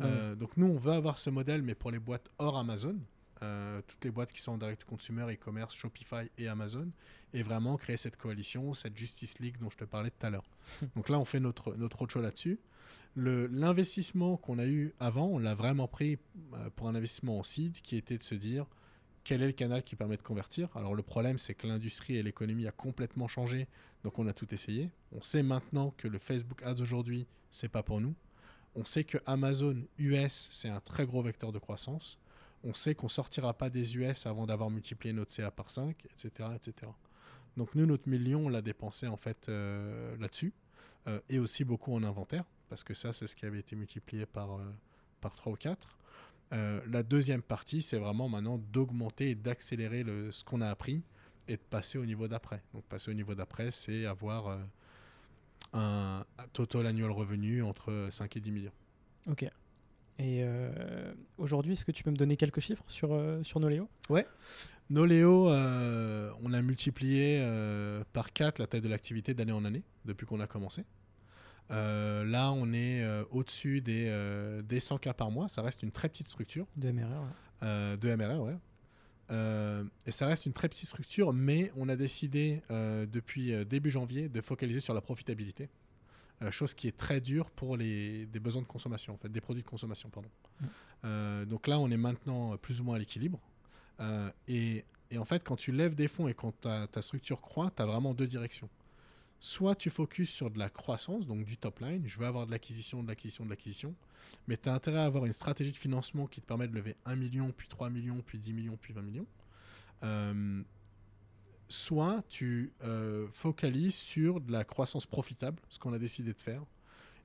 Euh, donc nous, on veut avoir ce modèle, mais pour les boîtes hors Amazon, euh, toutes les boîtes qui sont en direct consumer, e-commerce, Shopify et Amazon, et vraiment créer cette coalition, cette Justice League dont je te parlais tout à l'heure. donc là, on fait notre, notre roadshow là-dessus. Le- L'investissement qu'on a eu avant, on l'a vraiment pris euh, pour un investissement en seed, qui était de se dire quel est le canal qui permet de convertir. Alors le problème, c'est que l'industrie et l'économie a complètement changé, donc on a tout essayé. On sait maintenant que le Facebook Ads aujourd'hui, c'est pas pour nous. On sait que Amazon US, c'est un très gros vecteur de croissance. On sait qu'on sortira pas des US avant d'avoir multiplié notre CA par 5, etc. etc. Donc nous, notre million, on l'a dépensé en fait euh, là-dessus. Euh, et aussi beaucoup en inventaire, parce que ça, c'est ce qui avait été multiplié par, euh, par 3 ou 4. Euh, la deuxième partie, c'est vraiment maintenant d'augmenter et d'accélérer ce qu'on a appris et de passer au niveau d'après. Donc passer au niveau d'après, c'est avoir euh, un total annual revenu entre 5 et 10 millions. Ok. Et euh, aujourd'hui, est-ce que tu peux me donner quelques chiffres sur, sur Noléo Noléo, euh, on a multiplié par 4 la taille de l'activité d'année en année depuis qu'on a commencé. Euh, là, on est euh, au-dessus des, euh, des 100 cas par mois. Ça reste une très petite structure de MRR ouais. de MRR, ouais. Et ça reste une très petite structure, mais on a décidé depuis début janvier de focaliser sur la profitabilité. Chose qui est très dure pour les, des besoins de consommation, en fait, des produits de consommation. Pardon. Mm. Donc là, on est maintenant plus ou moins à l'équilibre. Et, et en fait, quand tu lèves des fonds et quand ta, ta structure croît, tu as vraiment deux directions. Soit tu focuses sur de la croissance, donc du top line, je veux avoir de l'acquisition, de l'acquisition, de l'acquisition, mais tu as intérêt à avoir une stratégie de financement qui te permet de lever 1 million, puis 3 millions, puis 10 millions, puis 20 millions. Euh, soit tu euh, focalises sur de la croissance profitable, ce qu'on a décidé de faire,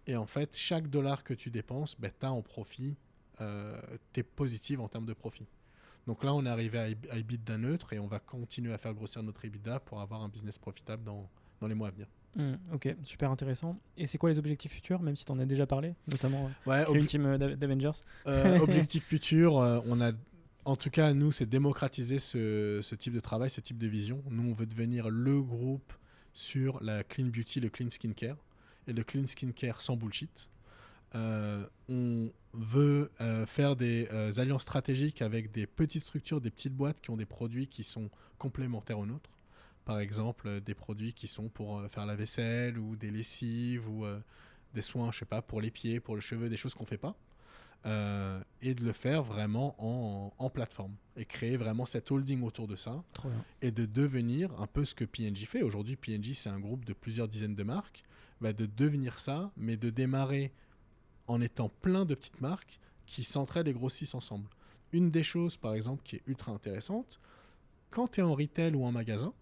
et en fait, chaque dollar que tu dépenses, ben, tu as en profit, euh, tu es positive en termes de profit. Donc là, on est arrivé à, EBITDA neutre et on va continuer à faire grossir notre EBITDA pour avoir un business profitable dans, dans les mois à venir. Hmm, ok, super intéressant. Et c'est quoi les objectifs futurs, même si tu en as déjà parlé, notamment euh, Ouais, une team euh, d'A- d'Avengers Euh, objectif futur, euh, on a, en tout cas, nous, c'est démocratiser ce, ce type de travail, ce type de vision. Nous, on veut devenir le groupe sur la clean beauty, le clean skincare et le clean skincare sans bullshit. On veut faire des alliances stratégiques avec des petites structures, des petites boîtes qui ont des produits qui sont complémentaires aux nôtres. Par exemple, euh, des produits qui sont pour euh, faire la vaisselle ou des lessives ou euh, des soins, je sais pas, pour les pieds, pour le cheveu, des choses qu'on fait pas. Euh, et de le faire vraiment en, en plateforme et créer vraiment cette holding autour de ça et de devenir un peu ce que PNJ fait. Aujourd'hui, PNJ, c'est un groupe de plusieurs dizaines de marques. Bah, de devenir ça, mais de démarrer en étant plein de petites marques qui s'entraident et grossissent ensemble. Une des choses, par exemple, qui est ultra intéressante, quand tu es en retail ou en magasin,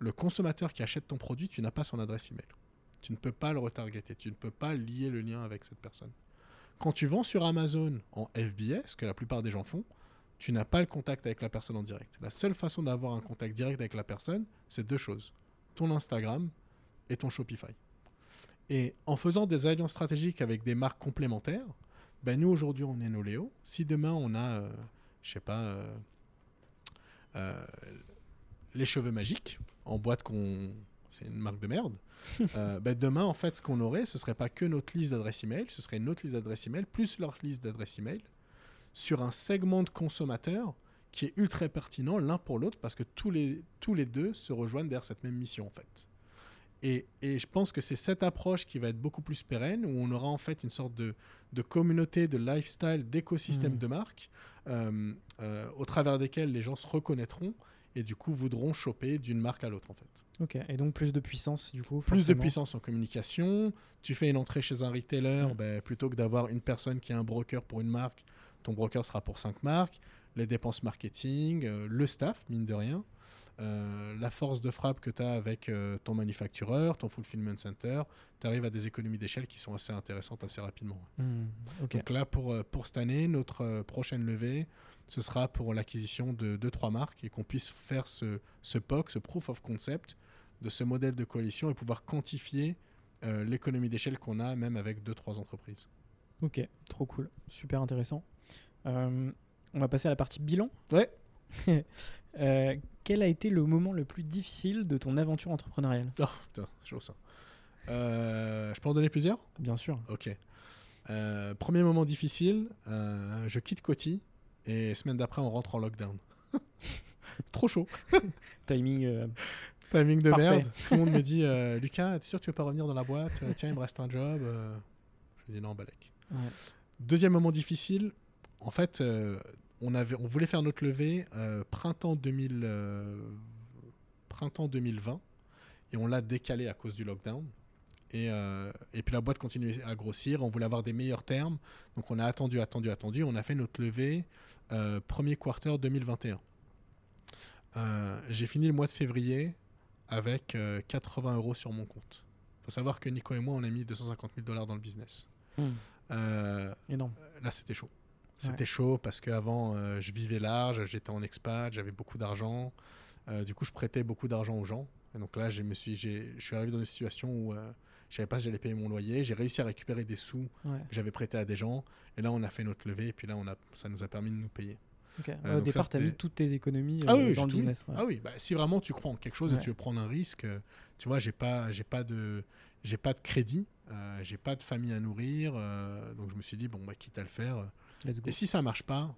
le consommateur qui achète ton produit, tu n'as pas son adresse email. Tu ne peux pas le retargeter, tu ne peux pas lier le lien avec cette personne. Quand tu vends sur Amazon en FBS, ce que la plupart des gens font, tu n'as pas le contact avec la personne en direct. La seule façon d'avoir un contact direct avec la personne, c'est deux choses. Ton Instagram et ton Shopify. Et en faisant des alliances stratégiques avec des marques complémentaires, ben nous aujourd'hui on est Noléo. Si demain on a, euh, je sais pas, euh, euh, les cheveux magiques en boîte qu'on, c'est une marque de merde. euh, ben demain en fait ce qu'on aurait, ce serait pas que notre liste d'adresses email, ce serait notre liste d'adresses email plus leur liste d'adresses email sur un segment de consommateurs qui est ultra pertinent l'un pour l'autre parce que tous les, tous les deux se rejoignent derrière cette même mission en fait. Et, et je pense que c'est cette approche qui va être beaucoup plus pérenne, où on aura en fait une sorte de, de communauté, de lifestyle, d'écosystème Mhm. de marque, euh, euh, au travers desquels les gens se reconnaîtront et du coup voudront choper d'une marque à l'autre en fait. Ok, et donc plus de puissance du coup. Plus de puissance en communication, tu fais une entrée chez un retailer, Mhm. ben, plutôt que d'avoir une personne qui est un broker pour une marque, ton broker sera pour cinq marques, les dépenses marketing, euh, le staff, mine de rien, euh, la force de frappe que tu as avec euh, ton manufactureur, ton fulfillment center, tu arrives à des économies d'échelle qui sont assez intéressantes assez rapidement. Ok. Donc là, pour, pour cette année, notre prochaine levée, ce sera pour l'acquisition de 2-3 marques et qu'on puisse faire ce, ce POC, ce Proof of Concept, de ce modèle de coalition et pouvoir quantifier euh, l'économie d'échelle qu'on a même avec 2-3 entreprises. Ok, trop cool, super intéressant. Euh, on va passer à la partie bilan. Ouais. Euh, quel a été le moment le plus difficile de ton aventure entrepreneuriale? Oh putain, chaud ça. Euh, je peux en donner plusieurs? Bien sûr. Ok. Euh, premier moment difficile, je quitte Coty et semaine d'après on rentre en lockdown. Trop chaud. Timing. euh, Timing de Parfait. merde. Tout le monde me dit euh, Lucas, t'es sûr que tu veux pas revenir dans la boîte? Euh, Tiens, il me reste un job. Euh, Je dis non, Balek. ouais. Deuxième moment difficile, en fait, euh, on, avait, on voulait faire notre levée printemps, 2000, euh, printemps 2020 et on l'a décalé à cause du lockdown. Et, euh, et puis la boîte continuait à grossir, on voulait avoir des meilleurs termes, donc on a attendu, attendu, attendu. On a fait notre levée euh, premier quarter 2021. Euh, J'ai fini le mois de février avec euh, 80 euros sur mon compte. Il faut savoir que Nico et moi, on a mis 250 000 dollars dans le business. Euh, énorme. là, c'était chaud. Ouais. C'était chaud parce qu'avant, euh, je vivais large, j'étais en expat, j'avais beaucoup d'argent. Euh, du coup, je prêtais beaucoup d'argent aux gens. Et donc là, je me suis, je suis arrivé dans une situation où euh, je savais pas si j'allais payer mon loyer. J'ai réussi à récupérer des sous Ouais. que j'avais prêtés à des gens. Et là, on a fait notre levée. Et puis là, on a, ça nous a permis de nous payer. ok. Ouais, Euh, Au départ, tu as mis toutes tes économies Ah euh, oui, dans le business. ouais. Ah oui, bah, si vraiment tu crois en quelque chose et tu veux prendre un risque, euh, tu vois, j'ai pas, j'ai pas de, j'ai pas de crédit, euh, j'ai pas de famille à nourrir, euh, donc je me suis dit bon, bah, quitte à le faire. Et si ça marche pas,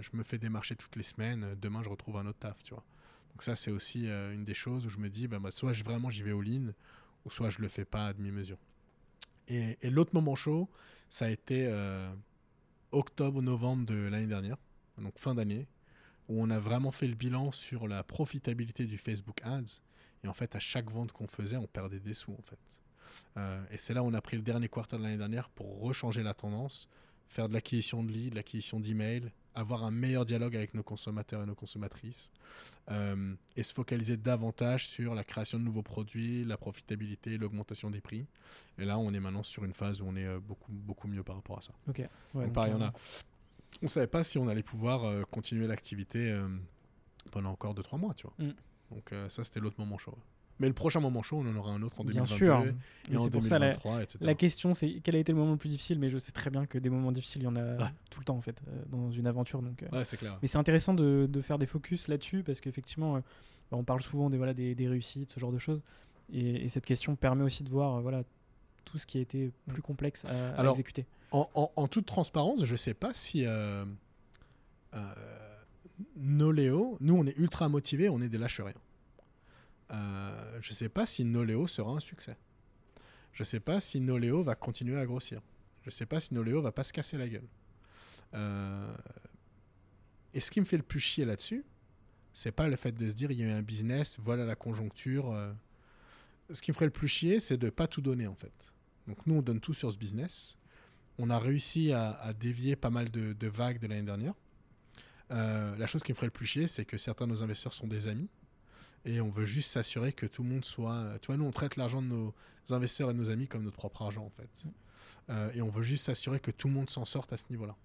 je me fais démarcher toutes les semaines. Demain, je retrouve un autre taf, tu vois. Donc ça, c'est aussi une des choses où je me dis, bah, bah, soit je, vraiment j'y vais au lean, ou soit je le fais pas à demi-mesure. Et, l'autre moment chaud, ça a été euh, octobre-novembre de l'année dernière, donc fin d'année, où on a vraiment fait le bilan sur la profitabilité du Facebook Ads. Et en fait, à chaque vente qu'on faisait, on perdait des sous, en fait. Euh, et c'est là où on a pris le dernier quartal de l'année dernière pour rechanger la tendance, faire de l'acquisition de leads, de l'acquisition d'emails, avoir un meilleur dialogue avec nos consommateurs et nos consommatrices, euh, et se focaliser davantage sur la création de nouveaux produits, la profitabilité, l'augmentation des prix. Et là, on est maintenant sur une phase où on est euh, beaucoup, beaucoup mieux par rapport à ça. Ok. Ouais, Donc, donc, pareil, on a, on savait pas si on allait pouvoir euh, continuer l'activité pendant encore 2-3 mois, tu vois. Mm. Donc ça, c'était l'autre moment chaud. ouais. Mais le prochain moment chaud, on en aura un autre en Bien 2022 sûr. et Mais en pour ça la, 2023, etc. la question, c'est quel a été le moment le plus difficile Mais je sais très bien que des moments difficiles, il y en a Ah. tout le temps en fait euh, dans une aventure. Donc, euh, Ouais, c'est clair. Mais c'est intéressant de, de faire des focus là-dessus parce qu'effectivement, euh, bah, on parle souvent des, voilà, des, des réussites, ce genre de choses. Et, et cette question permet aussi de voir voilà, tout ce qui a été plus complexe à, exécuter. En, en- en toute transparence, je sais pas si euh, euh, Noléo, nous on est ultra motivés, on est des lâches rien. Euh, je sais pas si Noléo sera un succès. Je sais pas si Noléo va continuer à grossir. Je sais pas si Noléo va pas se casser la gueule. Euh, et ce qui me fait le plus chier là-dessus, c'est pas le fait de se dire il y a eu un business, voilà la conjoncture. euh. Ce qui me ferait le plus chier, c'est de pas tout donner en fait. Donc nous on donne tout sur ce business. On a réussi à, dévier pas mal de, vagues de l'année dernière. La chose qui me ferait le plus chier, c'est que certains de nos investisseurs sont des amis. Et on veut juste s'assurer que tout le monde soit. Tu vois, nous, on traite l'argent de nos investisseurs et de nos amis comme notre propre argent, en fait. Euh, et on veut juste s'assurer que tout le monde s'en sorte à ce niveau-là.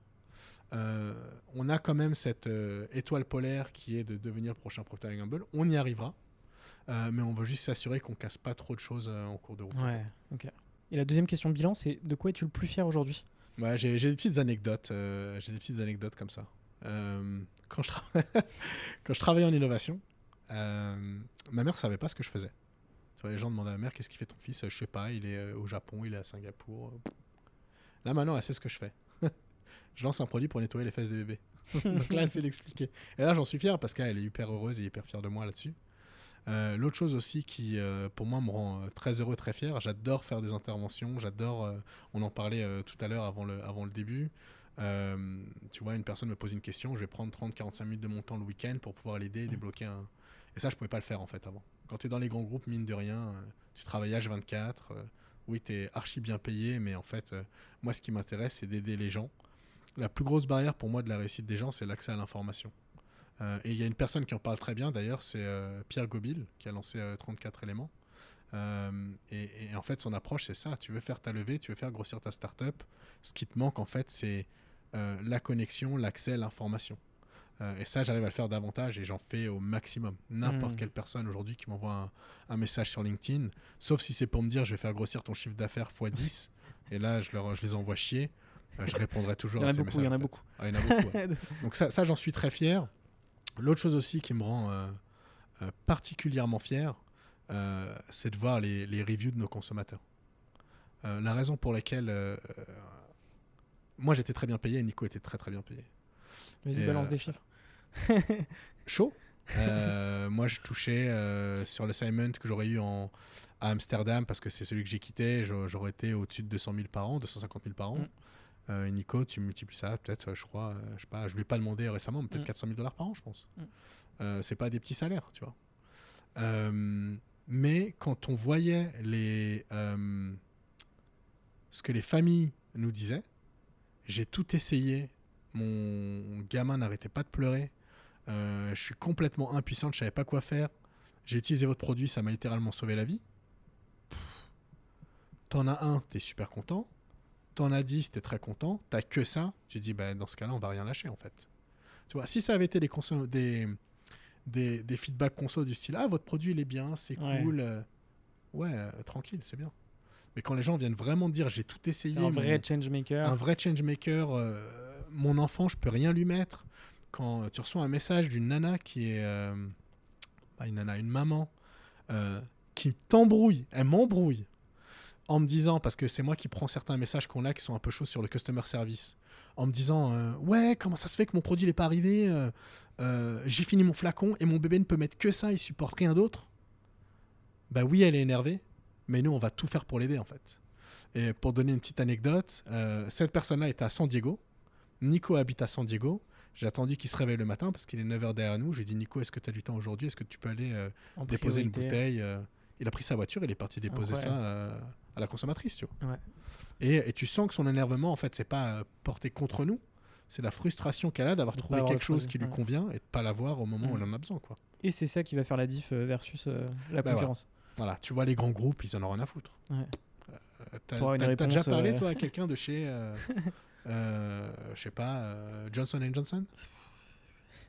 Euh, on a quand même cette euh, étoile polaire qui est de devenir le prochain Procter Gamble. On y arrivera. Mais on veut juste s'assurer qu'on casse pas trop de choses en cours de route. Ouais, ok. Et la deuxième question de bilan, c'est de quoi es-tu le plus fier aujourd'hui? Ouais, j'ai des petites anecdotes. j'ai des petites anecdotes comme ça. Quand, je tra- quand je travaillais en innovation, euh, ma mère savait pas ce que je faisais. Les gens demandaient à ma mère qu'est-ce qu'il fait ton fils? Je sais pas, il est euh, au Japon, il est à Singapour. Là maintenant, elle sait ce que je fais. je lance un produit pour nettoyer les fesses des bébés. Donc là, sait l'expliquer. Et là, j'en suis fier parce qu'elle est hyper heureuse et hyper fière de moi là-dessus. Euh, L'autre chose aussi qui, euh, pour moi, me rend euh, très heureux, très fier, j'adore faire des interventions, j'adore, euh, on en parlait euh, tout à l'heure avant le, avant le début, Euh, tu vois, une personne me pose une question, je vais prendre 30-45 minutes de mon temps le week-end pour pouvoir l'aider et Mm. débloquer un... Et ça, je pouvais pas le faire en fait avant. Quand tu es dans les grands groupes, mine de rien, euh, tu travailles H24, euh, oui, tu es archi bien payé, mais en fait, euh, moi, ce qui m'intéresse, c'est d'aider les gens. La plus grosse barrière pour moi de la réussite des gens, c'est l'accès à l'information. Et il y a une personne qui en parle très bien, d'ailleurs, c'est Pierre Gobil, qui a lancé euh, 34 éléments. Et, et en fait, son approche, c'est ça. Tu veux faire ta levée, tu veux faire grossir ta startup. Ce qui te manque, en fait, c'est la connexion, l'accès, l'information. Euh, et ça, j'arrive à le faire davantage et j'en fais au maximum. N'importe Mm. quelle personne aujourd'hui qui m'envoie un, un message sur LinkedIn, sauf si c'est pour me dire je vais faire grossir ton chiffre d'affaires x 10, et là, je, leur, je les envoie chier, euh, je répondrai toujours à a ces beaucoup, il y messages. en a beaucoup. Ah, il y en a beaucoup. ouais. Donc ça, ça j'en suis très fier. L'autre chose aussi qui me rend euh, particulièrement fier, c'est de voir les, les reviews de nos consommateurs. La raison pour laquelle moi j'étais très bien payé et Nico était très très bien payé. Vas-y, balance euh, des chiffres. Chaud? Euh, moi je touchais euh, sur l'assignment que j'aurais eu en, à Amsterdam parce que c'est celui que j'ai quitté, j'a- j'aurais été au-dessus de 200 000 par an, 250 000 par an. Mm. Euh, et Nico, tu multiplies ça, peut-être, je crois, je sais pas, je lui ai pas demandé récemment, mais peut-être Mm. 400 000 dollars par an, je pense. Mm. C'est pas des petits salaires, tu vois. Mais quand on voyait les, ce que les familles nous disaient, j'ai tout essayé. Mon gamin n'arrêtait pas de pleurer. Euh, je suis complètement impuissante, je savais pas quoi faire. J'ai utilisé votre produit, ça m'a littéralement sauvé la vie. T'en as un, t'es super content. T'en as 10, t'es très content. T'as que ça, tu te dis, bah, dans ce cas-là, on va rien lâcher en fait. Tu vois, si ça avait été des, des, des, des feedbacks conso du style, ah, votre produit il est bien, c'est Ouais. cool. euh, ouais, euh, tranquille, c'est bien. Mais quand les gens viennent vraiment dire, j'ai tout essayé, un vrai mon- changemaker. un vrai euh, mon enfant, je peux rien lui mettre. Quand tu reçois un message d'une nana qui est. euh, une nana, une maman, euh, qui t'embrouille, elle m'embrouille, en me disant, parce que c'est moi qui prends certains messages qu'on a qui sont un peu chauds sur le customer service, en me disant euh, Ouais, comment ça se fait que mon produit n'est pas arrivé J'ai fini mon flacon et mon bébé ne peut mettre que ça, il supporte rien d'autre? Bah oui, elle est énervée, mais nous, on va tout faire pour l'aider en fait. Et pour donner une petite anecdote, cette personne-là était à San Diego. Nico habite à San Diego. J'ai attendu qu'il se réveille le matin parce qu'il est 9h derrière nous. J'ai dit Nico, est-ce que tu as du temps aujourd'hui? Est-ce que tu peux aller euh, déposer une bouteille euh? Il a pris sa voiture, il est parti déposer ça Incroyable. euh, à la consommatrice, tu vois. Ouais. Et, et tu sens que son énervement, en fait, c'est pas porté contre nous. C'est la frustration qu'elle a d'avoir trouvé quelque chose qui lui ouais. convient et de pas l'avoir au moment où Mm. elle en a besoin, quoi. Et c'est ça qui va faire la diff versus euh, la Bah, concurrence. Voilà, tu vois les grands groupes, ils en ont rien à foutre. Ouais. Euh, T'as déjà parlé, euh, toi, à quelqu'un de chez, euh, je sais pas, euh, Johnson Johnson?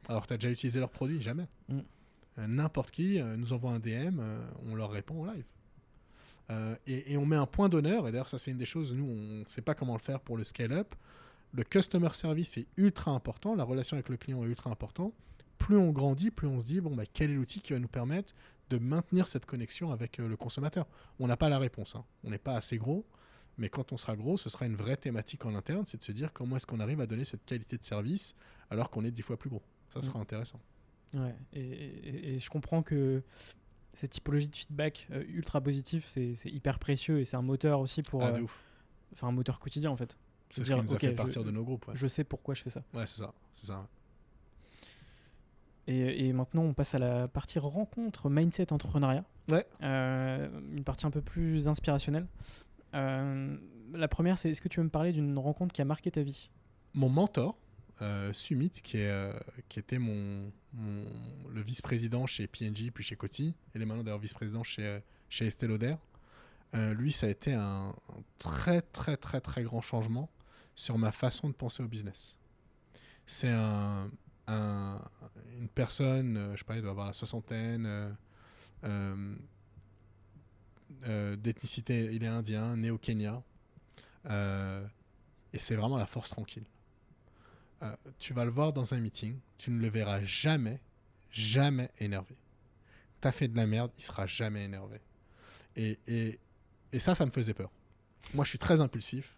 Alors, t'as déjà utilisé leurs produits Jamais. Mm. Euh, N'importe qui euh, nous envoie un DM, on leur répond en live. Et, et on met un point d'honneur, et d'ailleurs, ça, c'est une des choses, nous, on ne sait pas comment le faire pour le scale-up. Le customer service est ultra important, la relation avec le client est ultra important. Plus on grandit, plus on se dit, bon, bah, quel est l'outil qui va nous permettre de maintenir cette connexion avec le consommateur? On n'a pas la réponse, hein. on n'est pas assez gros, mais quand on sera gros, ce sera une vraie thématique en interne, c'est de se dire comment est-ce qu'on arrive à donner cette qualité de service alors qu'on est dix fois plus gros. Ça sera intéressant. Ouais. Et, et- et je comprends que cette typologie de feedback euh, ultra positif, c'est hyper précieux et c'est un moteur aussi pour. Ah, euh. Enfin, un moteur quotidien en fait. C'est ce qui nous a fait je- partir de nos groupes. Ouais, Je sais pourquoi je fais ça. Ouais, c'est ça. C'est ça. Et, et maintenant, on passe à la partie rencontre, mindset, entrepreneuriat. Ouais. Euh, une partie un peu plus inspirationnelle. Euh, la première, c'est est-ce que tu veux me parler d'une rencontre qui a marqué ta vie? Mon mentor, euh, Sumit, qui, est, euh, qui était mon, le vice-président chez P&G puis chez Coty, il est maintenant d'ailleurs vice-président chez, euh, chez Estée Lauder. Lui, ça a été un, un très très très très grand changement sur ma façon de penser au business. C'est un, un- une personne, je sais pas, il doit avoir la soixantaine, euh, d'ethnicité, il est indien, né au Kenya, euh, et c'est vraiment la force tranquille. Euh, tu vas le voir dans un meeting, tu ne le verras jamais, jamais énervé. T'as fait de la merde, il sera jamais énervé. Et, et, et ça, ça me faisait peur. Moi, je suis très impulsif.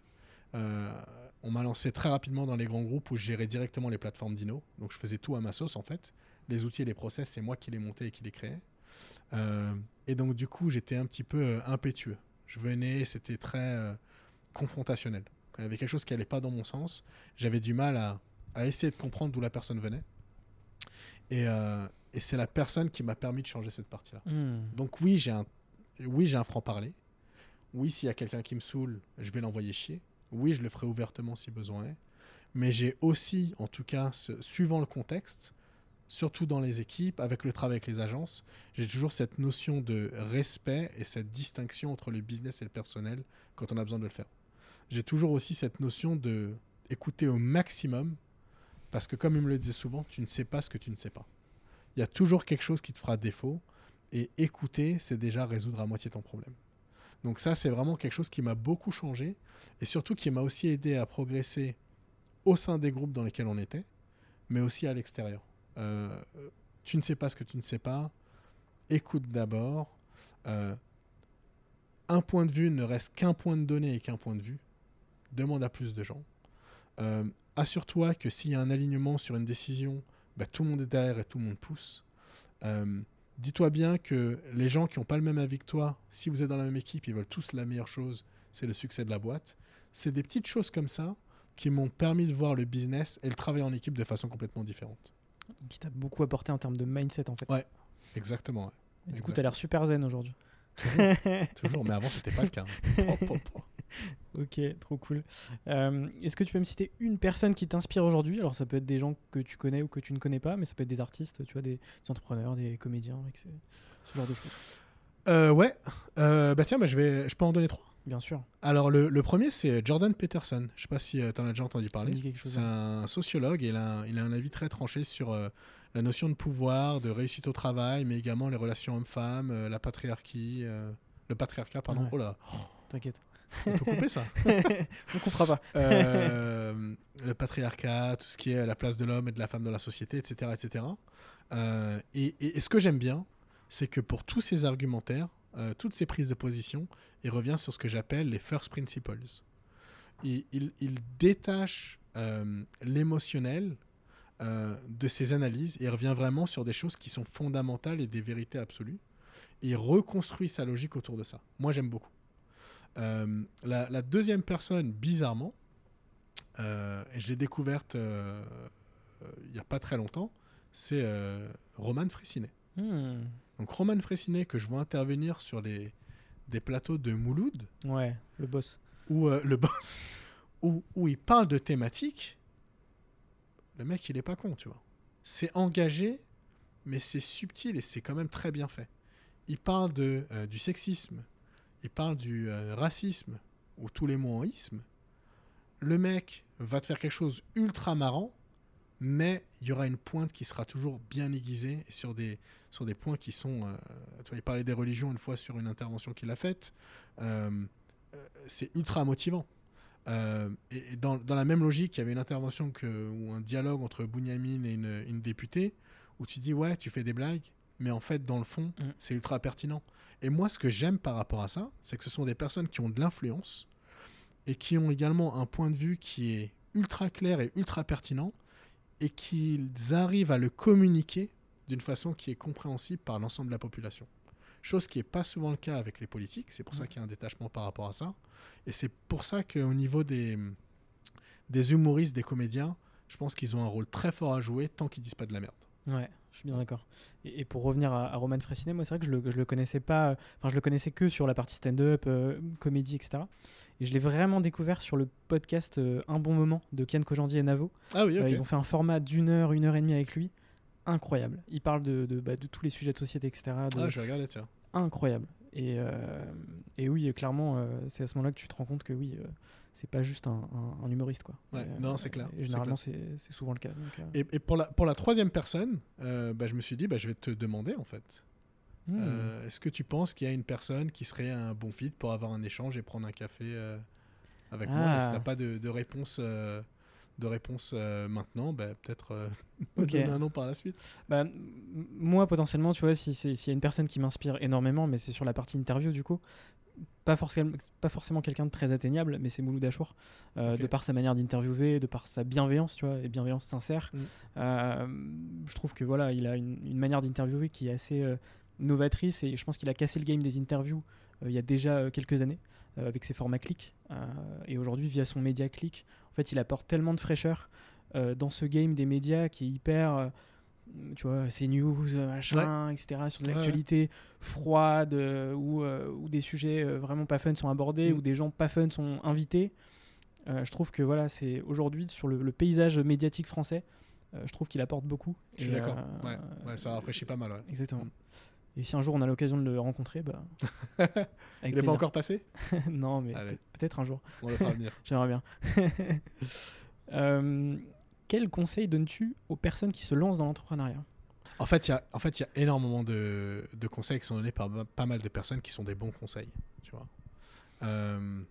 On m'a lancé très rapidement dans les grands groupes où je gérais directement les plateformes Dino. Donc, je faisais tout à ma sauce, en fait. Les outils et les process, c'est moi qui les montais et qui les créais. Euh, et donc, du coup, j'étais un petit peu euh, impétueux. Je venais, c'était très euh, confrontationnel. Il y avait quelque chose qui n'allait pas dans mon sens, j'avais du mal à, à essayer de comprendre d'où la personne venait. Et, euh, et c'est la personne qui m'a permis de changer cette partie-là. Hmm. Donc oui, j'ai un, oui, j'ai un franc-parler. Oui, s'il y a quelqu'un qui me saoule, je vais l'envoyer chier. Oui, je le ferai ouvertement si besoin est. Mais j'ai aussi, en tout cas, ce- suivant le contexte, surtout dans les équipes, avec le travail avec les agences, j'ai toujours cette notion de respect et cette distinction entre le business et le personnel quand on a besoin de le faire. J'ai toujours aussi cette notion de écouter au maximum, parce que comme il me le disait souvent, tu ne sais pas ce que tu ne sais pas. Il y a toujours quelque chose qui te fera défaut, et écouter, c'est déjà résoudre à moitié ton problème. Donc ça, c'est vraiment quelque chose qui m'a beaucoup changé, et surtout qui m'a aussi aidé à progresser au sein des groupes dans lesquels on était, mais aussi à l'extérieur. Euh, tu ne sais pas ce que tu ne sais pas, écoute d'abord. Euh, un point de vue ne reste qu'un point de données et qu'un point de vue. Demande à plus de gens. Euh, Assure-toi que s'il y a un alignement sur une décision, bah, tout le monde est derrière et tout le monde pousse. Dis-toi bien que les gens qui n'ont pas le même avis que toi, si vous êtes dans la même équipe, ils veulent tous la meilleure chose, c'est le succès de la boîte. C'est des petites choses comme ça qui m'ont permis de voir le business et le travail en équipe de façon complètement différente. Qui t'a beaucoup apporté en termes de mindset en fait. Ouais. Exactement. ouais. Et du coup, t'as l'air super zen aujourd'hui. Toujours, toujours, mais avant c'était pas le cas. Oh. Ok, trop cool. Euh, Est-ce que tu peux me citer une personne qui t'inspire aujourd'hui? Alors, ça peut être des gens que tu connais ou que tu ne connais pas, mais ça peut être des artistes, tu vois, des, des entrepreneurs, des comédiens, ce genre de choses. Euh, ouais. Euh, bah tiens, bah, je vais, je peux en donner trois. Bien sûr. Alors le, le premier c'est Jordan Peterson. Je sais pas si tu en as déjà entendu parler. C'est un sociologue et il a, un- il a un avis très tranché sur euh, la notion de pouvoir, de réussite au travail, mais également les relations hommes-femmes, euh, la patriarchie, euh, le patriarcat, pardon. Ouais. Oh là, T'inquiète. on peut couper ça. On coupera pas. Euh, le patriarcat, tout ce qui est la place de l'homme et de la femme dans la société, etc. etc. Euh, et, et- et ce que j'aime bien, c'est que pour tous ces argumentaires, euh, toutes ces prises de position, il revient sur ce que j'appelle les first principles. Il, détache euh, l'émotionnel euh, de ses analyses et revient vraiment sur des choses qui sont fondamentales et des vérités absolues. Et il reconstruit sa logique autour de ça. Moi, j'aime beaucoup. La, la deuxième personne, bizarrement, et je l'ai découverte il n'y a pas très longtemps, c'est Roman Fressinet. Hmm. Donc Roman Fressinet, que je vois intervenir sur les, des plateaux de Mouloud, Ouais, le boss. où euh, le boss, où, où il parle de thématiques, le mec, il est pas con, tu vois. C'est engagé, mais c'est subtil et c'est quand même très bien fait. Il parle de, euh, du sexisme, il parle du euh, racisme, ou tous les mots en isme. Le mec va te faire quelque chose ultra marrant, mais il y aura une pointe qui sera toujours bien aiguisée sur des, sur des points qui sont... euh, tu vois, il parlait des religions une fois sur une intervention qu'il a faite. Euh, euh, c'est ultra motivant. Euh, et et dans, dans la même logique, il y avait une intervention que, ou un dialogue entre Bunyamin et une, une députée, où tu dis, ouais, tu fais des blagues, mais en fait, dans le fond, Mm. c'est ultra pertinent. Et moi, ce que j'aime par rapport à ça, c'est que ce sont des personnes qui ont de l'influence et qui ont également un point de vue qui est ultra clair et ultra pertinent et qu'ils arrivent à le communiquer d'une façon qui est compréhensible par l'ensemble de la population. Chose qui n'est pas souvent le cas avec les politiques, c'est pour ça Mm. qu'il y a un détachement par rapport à ça. Et c'est pour ça qu'au niveau des, des humoristes, des comédiens, je pense qu'ils ont un rôle très fort à jouer tant qu'ils disent pas de la merde. Ouais, je suis bien d'accord. Et, et pour revenir à, à Roman Fressinet, moi, c'est vrai que je le, je le connaissais pas. euh, Enfin, je le connaissais que sur la partie stand-up, euh, comédie, etc. Et je l'ai vraiment découvert sur le podcast euh, Un bon moment de Ken Kojandi et Navo. Ah oui, ok. Euh, ils ont fait un format d'une heure, une heure et demie avec lui. Incroyable. Il parle de, de, bah, de tous les sujets de société, etc. de- Ah, je vais regarder, tiens. Incroyable. Et, euh, et oui, clairement, euh, c'est à ce moment-là que tu te rends compte que oui, euh, c'est pas juste un, un- un humoriste. Quoi. Ouais, non, c'est clair, généralement, c'est souvent le cas. donc, Et, et pour, la, pour la troisième personne, bah, je me suis dit, bah, je vais te demander en fait. hmm. Est-ce que tu penses qu'il y a une personne qui serait un bon fit pour avoir un échange et prendre un café avec moi? Et si Ah. t'as pas de, de réponse, de réponse euh, maintenant, bah, peut-être euh, donner un nom par la suite. Bah, moi, potentiellement, tu vois, si s'il y a une personne qui m'inspire énormément, mais c'est sur la partie interview, du coup, pas forcément, pas forcément quelqu'un de très atteignable, mais c'est Mouloud Achour, euh, de par sa manière d'interviewer, de par sa bienveillance, tu vois, et bienveillance sincère. Mm. Euh, je trouve que voilà, il a une, une manière d'interviewer qui est assez, novatrice et je pense qu'il a cassé le game des interviews il y a déjà quelques années avec ses formats clics. et aujourd'hui, via son média clic, en fait, il apporte tellement de fraîcheur dans ce game des médias qui est hyper tu vois, ces news, machin, etc., sur de l'actualité froide, où, des sujets vraiment pas fun sont abordés, mm. où des gens pas fun sont invités. je trouve que voilà, c'est aujourd'hui sur le, paysage médiatique français, je trouve qu'il apporte beaucoup. Je suis d'accord. ouais. ça rafraîchit pas mal. Exactement. Mm. Et si un jour on a l'occasion de le rencontrer, bah. Il n'est pas encore passé? Non, mais peut-être un jour. On le fera venir. J'aimerais bien. euh, quel conseil donnes-tu aux personnes qui se lancent dans l'entrepreneuriat? En fait, il y a, en fait, y a énormément de, de, conseils qui sont donnés par pas mal de personnes qui sont des bons conseils. Tu vois. Euh,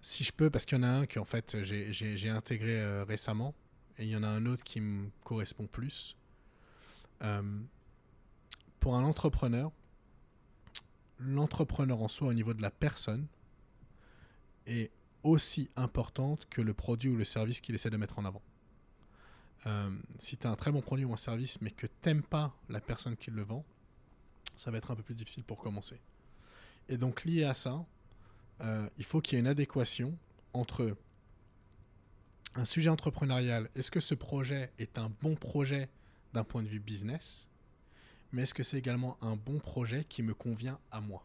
si je peux, parce qu'il y en a un que en fait, j'ai intégré euh, récemment, et il y en a un autre qui me correspond plus. Euh, pour un entrepreneur, l'entrepreneur en soi au niveau de la personne est aussi importante que le produit ou le service qu'il essaie de mettre en avant. Euh, si tu as un très bon produit ou un service, mais que t'aimes pas la personne qui le vend, ça va être un peu plus difficile pour commencer. Et donc lié à ça, euh, il faut qu'il y ait une adéquation entre un sujet entrepreneurial. Est-ce que ce projet est un bon projet d'un point de vue business Mais est-ce que c'est également un bon projet qui me convient à moi?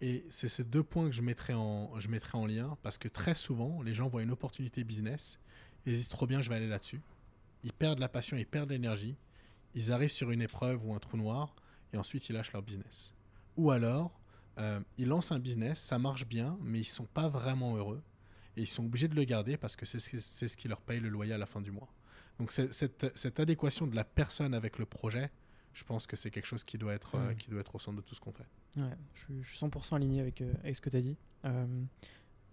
Et c'est ces deux points que je mettrai, en, lien parce que très souvent, les gens voient une opportunité business, ils disent trop bien, je vais aller là-dessus. Ils perdent la passion, ils perdent l'énergie, ils arrivent sur une épreuve ou un trou noir et ensuite ils lâchent leur business. Ou alors, euh, ils lancent un business, ça marche bien, mais ils ne sont pas vraiment heureux et ils sont obligés de le garder parce que c'est ce qui leur paye le loyer à la fin du mois. Donc cette adéquation de la personne avec le projet, je pense que c'est quelque chose qui doit, être, euh, qui doit être au centre de tout ce qu'on fait. Ouais, je, suis 100% aligné avec, euh, avec ce que tu as dit. Euh,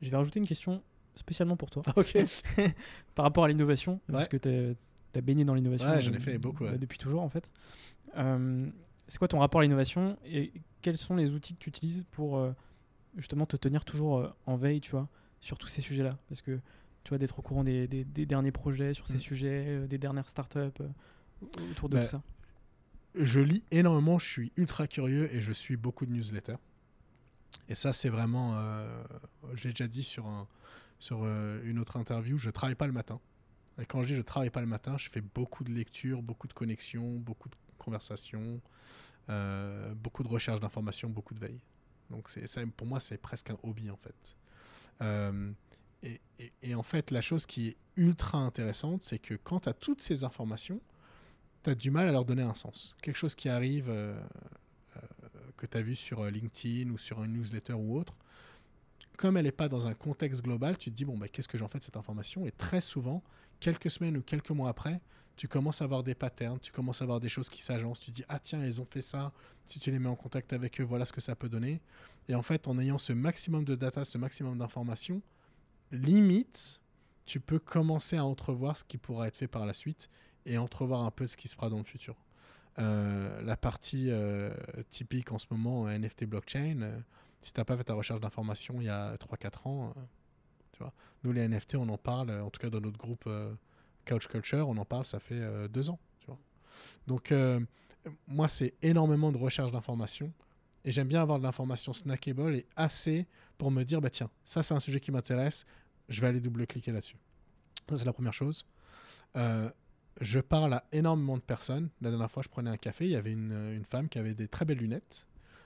je vais rajouter une question spécialement pour toi. Ok. Par rapport à l'innovation, parce que tu as, baigné dans l'innovation ouais, j'en ai fait beaucoup, depuis toujours en fait. c'est quoi ton rapport à l'innovation et quels sont les outils que tu utilises pour justement te tenir toujours en veille, tu vois, sur tous ces sujets-là? Parce que tu vois, d'être au courant des, des, derniers projets sur ces mm. sujets, des dernières startups autour de bah, tout ça je lis énormément, je suis ultra curieux et je suis beaucoup de newsletters. Et ça, c'est vraiment, euh, je l'ai déjà dit sur, sur euh, une autre interview, je travaille pas le matin. Et quand je dis je travaille pas le matin, je fais beaucoup de lectures, beaucoup de connexions, beaucoup de conversations, euh, beaucoup de recherches d'informations, beaucoup de veille. Donc c'est, pour moi, c'est presque un hobby en fait. Et, et, en fait, la chose qui est ultra intéressante, c'est que quand as toutes ces informations, tu as du mal à leur donner un sens. Quelque chose qui arrive, euh, euh, que tu as vu sur euh, LinkedIn ou sur un newsletter ou autre, comme elle n'est pas dans un contexte global, tu te dis, bon, bah, qu'est-ce que j'en fais de cette information? Et très souvent, quelques semaines ou quelques mois après, tu commences à avoir des patterns, tu commences à avoir des choses qui s'agencent, tu dis, ah tiens, ils ont fait ça, si tu les mets en contact avec eux, voilà ce que ça peut donner. Et en fait, en ayant ce maximum de data, ce maximum d'informations, limite, tu peux commencer à entrevoir ce qui pourra être fait par la suite et entrevoir un peu ce qui se fera dans le futur. Euh, la partie euh, typique en ce moment, NFT blockchain, euh, si tu n'as pas fait ta recherche d'information il y a 3-4 ans, tu vois, nous les NFT, on en parle, en tout cas dans notre groupe Couch Culture, on en parle, ça fait 2 ans. Tu vois. Donc, moi, c'est énormément de recherche d'information et j'aime bien avoir de l'information snackable et assez pour me dire, bah tiens, ça c'est un sujet qui m'intéresse, je vais aller double-cliquer là-dessus. Ça, c'est la première chose. Je parle à énormément de personnes. La dernière fois, je prenais un café, il y avait une, femme qui avait des très belles lunettes,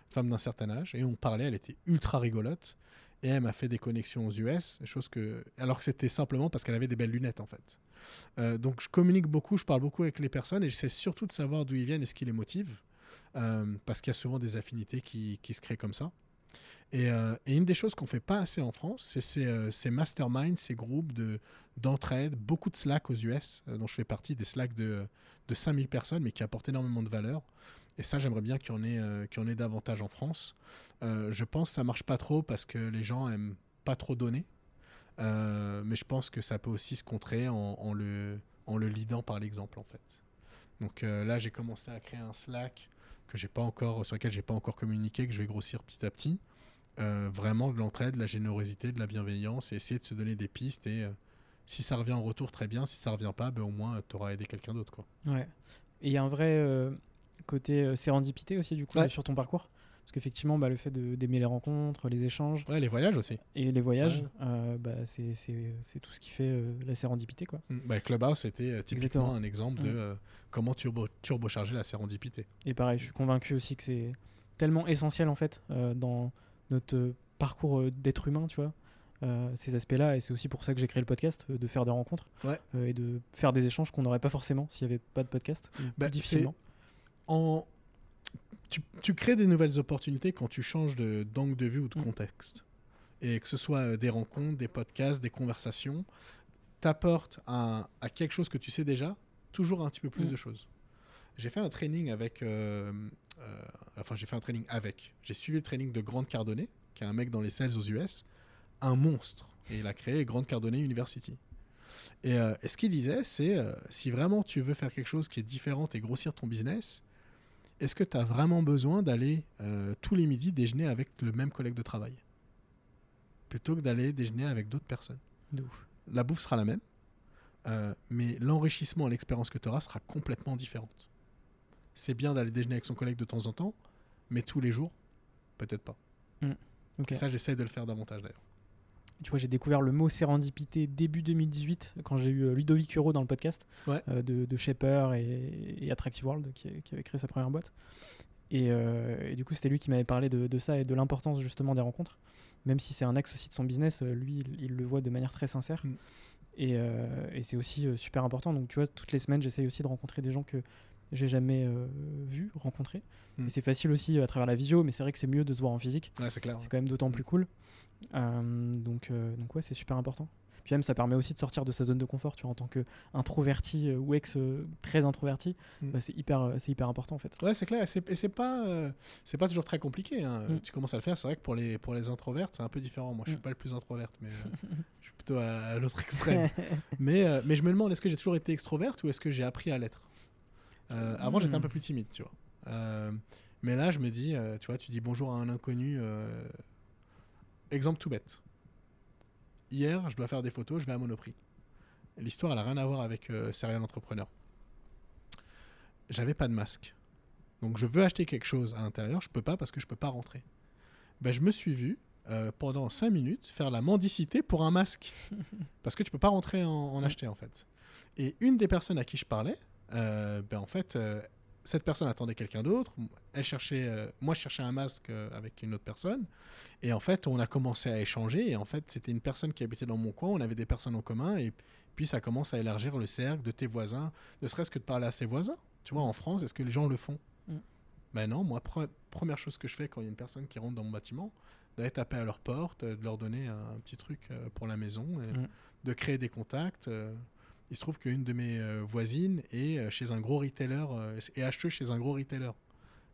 une femme d'un certain âge, et on parlait, elle était ultra rigolote, et elle m'a fait des connexions aux US, chose que, alors que c'était simplement parce qu'elle avait des belles lunettes en fait. Euh, donc je communique beaucoup, je parle beaucoup avec les personnes, et j'essaie surtout de savoir d'où ils viennent et ce qui les motive, euh, parce qu'il y a souvent des affinités qui se créent comme ça. Euh, et, une des choses qu'on fait pas assez en France, c'est ces, euh, ces, masterminds, ces groupes de, d'entraide, beaucoup de Slack aux US, euh, dont je fais partie, des Slack de, de 5000 personnes, mais qui apportent énormément de valeur. Et ça, j'aimerais bien qu'il y en ait, ait davantage en France. je pense que ça marche pas trop parce que les gens aiment pas trop donner. mais je pense que ça peut aussi se contrer en, en le, en le leadant par l'exemple, en fait. Donc là, j'ai commencé à créer un Slack que j'ai pas encore, sur lequel j'ai pas encore communiqué, que je vais grossir petit à petit. Euh, vraiment de l'entraide, de la générosité, de la bienveillance et essayer de se donner des pistes. Et euh, si ça revient en retour, très bien. Si ça revient pas, ben, au moins tu auras aidé quelqu'un d'autre. Quoi. Ouais. Et il y a un vrai. Euh, côté euh, sérendipité aussi, du coup, Ouais. sur ton parcours? Parce qu'effectivement, bah, le fait d'aimer les rencontres, les échanges Ouais, les voyages aussi. et les voyages, Ouais. euh, bah, c'est tout ce qui fait euh, la sérendipité. Quoi. Mm. Bah, Clubhouse, c'était euh, typiquement Exactement. un exemple de Mm. euh, comment turbo turbocharger la sérendipité. Et pareil, je suis convaincu aussi que c'est tellement essentiel en fait dans notre parcours d'être humain, tu vois, euh, ces aspects-là. Et c'est aussi pour ça que j'ai créé le podcast, euh, de faire des rencontres Ouais. euh, et de faire des échanges qu'on n'aurait pas forcément s'il n'y avait pas de podcast. Bah, difficilement. En... Tu, tu crées des nouvelles opportunités quand tu changes de- d'angle de vue ou de Mm. contexte. Et que ce soit euh, des rencontres, des podcasts, des conversations, t'apportes à, à quelque chose que tu sais déjà, toujours un petit peu plus Mm. de choses. J'ai fait un training avec... euh, euh, enfin, j'ai fait un training avec. J'ai suivi le training de Grant Cardone, qui est un mec dans les sales aux US, un monstre. Et il a créé Grant Cardone University. Et, euh, et ce qu'il disait, c'est si vraiment tu veux faire quelque chose qui est différent et grossir ton business, est-ce que tu as vraiment besoin d'aller euh, tous les midis déjeuner avec le même collègue de travail? Plutôt que d'aller déjeuner avec d'autres personnes. De ouf. La bouffe sera la même, euh, mais l'enrichissement et l'expérience que tu auras sera complètement différente. C'est bien d'aller déjeuner avec son collègue de temps en temps, mais tous les jours, peut-être pas. Et ça, j'essaie de le faire davantage d'ailleurs. Tu vois, j'ai découvert le mot sérendipité début 2018 quand j'ai eu euh, Ludovic Huro dans le podcast Ouais. euh, de, de Shaper et, et Attractive World qui, qui avait créé sa première boîte. Et, euh, et du coup, c'était lui qui m'avait parlé de, de ça et de l'importance justement des rencontres. Même si c'est un axe aussi de son business, lui, il, il le voit de manière très sincère. Mm. Et, euh, et c'est aussi super important. Donc, tu vois, toutes les semaines, j'essaye aussi de rencontrer des gens que j'ai jamais vus, rencontrés. Mm. Et c'est facile aussi à travers la visio, mais c'est vrai que c'est mieux de se voir en physique. Ouais, c'est clair. C'est quand même d'autant plus cool. Euh, donc, euh, donc ouais, c'est super important. Puis même, ça permet aussi de sortir de sa zone de confort. Tu vois, en tant qu'introverti euh, ou ex euh, très introverti, Mm. bah, c'est hyper, euh, c'est hyper important en fait. Ouais, c'est clair. Et c'est- pas, c'est pas toujours très compliqué. hein. Mm. Tu commences à le faire. C'est vrai que pour les, pour les introvertes, c'est un peu différent. Moi, je suis Mm. pas le plus introverte, mais je suis plutôt à, à l'autre extrême. mais, mais je me demande, est-ce que j'ai toujours été extroverte ou est-ce que j'ai appris à l'être? Avant, j'étais un peu plus timide, tu vois. Mais là, je me dis, tu vois, tu dis bonjour à un inconnu. Exemple tout bête. Hier, je dois faire des photos, je vais à Monoprix. L'histoire, elle a rien à voir avec euh, Serial Entrepreneur. J'avais pas de masque. Donc je veux acheter quelque chose à l'intérieur, je peux pas parce que je peux pas rentrer. Ben, je me suis vu euh, pendant 5 minutes faire la mendicité pour un masque. parce que tu peux pas rentrer en, en acheter en fait. Et une des personnes à qui je parlais, euh, ben, en fait, cette personne attendait quelqu'un d'autre. Elle cherchait, euh, moi je cherchais un masque euh, avec une autre personne. Et en fait, on a commencé à échanger. Et en fait, c'était une personne qui habitait dans mon coin. On avait des personnes en commun. Et puis ça commence à élargir le cercle de tes voisins, ne serait-ce que de parler à ses voisins. Tu vois, en France, est-ce que les gens le font? Mm. Ben non, moi, pre- première chose que je fais quand il y a une personne qui rentre dans mon bâtiment, d'aller taper à leur porte, euh, de leur donner un petit truc pour la maison, et Mm. de créer des contacts. euh. Il se trouve qu'une de mes euh, voisines est euh, chez un gros retailer, euh, est acheteuse chez un gros retailer.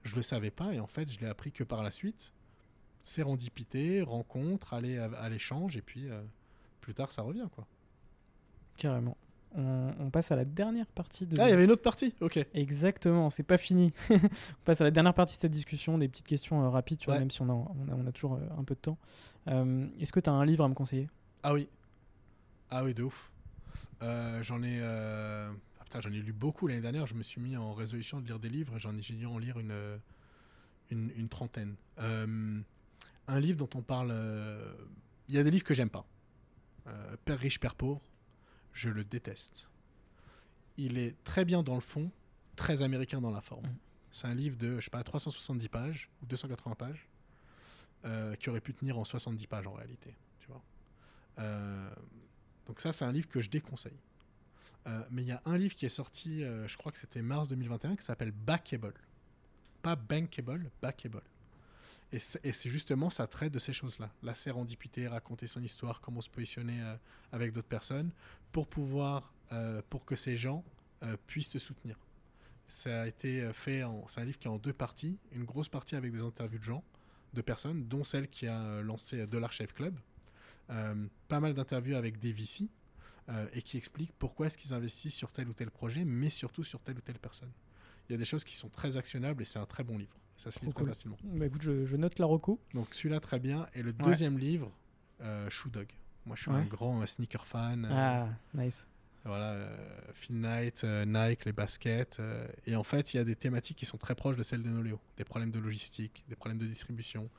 Je le savais pas et en fait, je l'ai appris que par la suite. Sérendipité, rencontre, aller à, à l'échange et puis euh, plus tard, ça revient quoi. Carrément. On, on passe à la dernière partie de. Ah, il y avait une autre partie Ok. Exactement, c'est pas fini. on passe à la dernière partie de cette discussion, des petites questions euh, rapides, tu vois, Ouais. même si on a, on a, on a toujours euh, un peu de temps. Euh, Est-ce que tu as un livre à me conseiller? Ah oui. Ah oui, de ouf. Euh, j'en ai, euh, ah putain, j'en ai lu beaucoup l'année dernière. Je me suis mis en résolution de lire des livres. et J'en ai, j'ai dû en lire une, euh, une, une trentaine. Euh, un livre dont on parle. Il y a des livres que j'aime pas. Père riche, Père pauvre. Je le déteste. Il est très bien dans le fond, très américain dans la forme. Mm. C'est un livre de, je sais pas, 370 pages ou 280 pages, qui aurait pu tenir en 70 pages en réalité. Tu vois. Donc ça, c'est un livre que je déconseille. Euh, mais il y a un livre qui est sorti, euh, je crois que c'était mars 2021, qui s'appelle Backable. Pas Bankable, Backable. Et c'est justement, ça traite de ces choses-là. La sérendipité, raconter son histoire, comment se positionner euh, avec d'autres personnes, pour pouvoir, pour que ces gens puissent te soutenir. Ça a été fait, en- c'est un livre qui est en deux parties. Une grosse partie avec des interviews de gens, de personnes, dont celle qui a lancé Dollar Chef Club. Euh, pas mal d'interviews avec des VC euh, et qui expliquent pourquoi est-ce qu'ils investissent sur tel ou tel projet, mais surtout sur telle ou telle personne. Il y a des choses qui sont très actionnables et c'est un très bon livre. Ça se lit très cool. facilement. bah, écoute, je, je note la reco. Donc celui-là très bien. Et le deuxième livre, euh, Shoe Dog. Moi je suis Ouais. un grand sneaker fan. Ah, nice. Voilà, euh, Phil Knight, euh, Nike, les baskets. euh, et en fait, il y a des thématiques qui sont très proches de celles de Noleo. Des problèmes de logistique, des problèmes de distribution,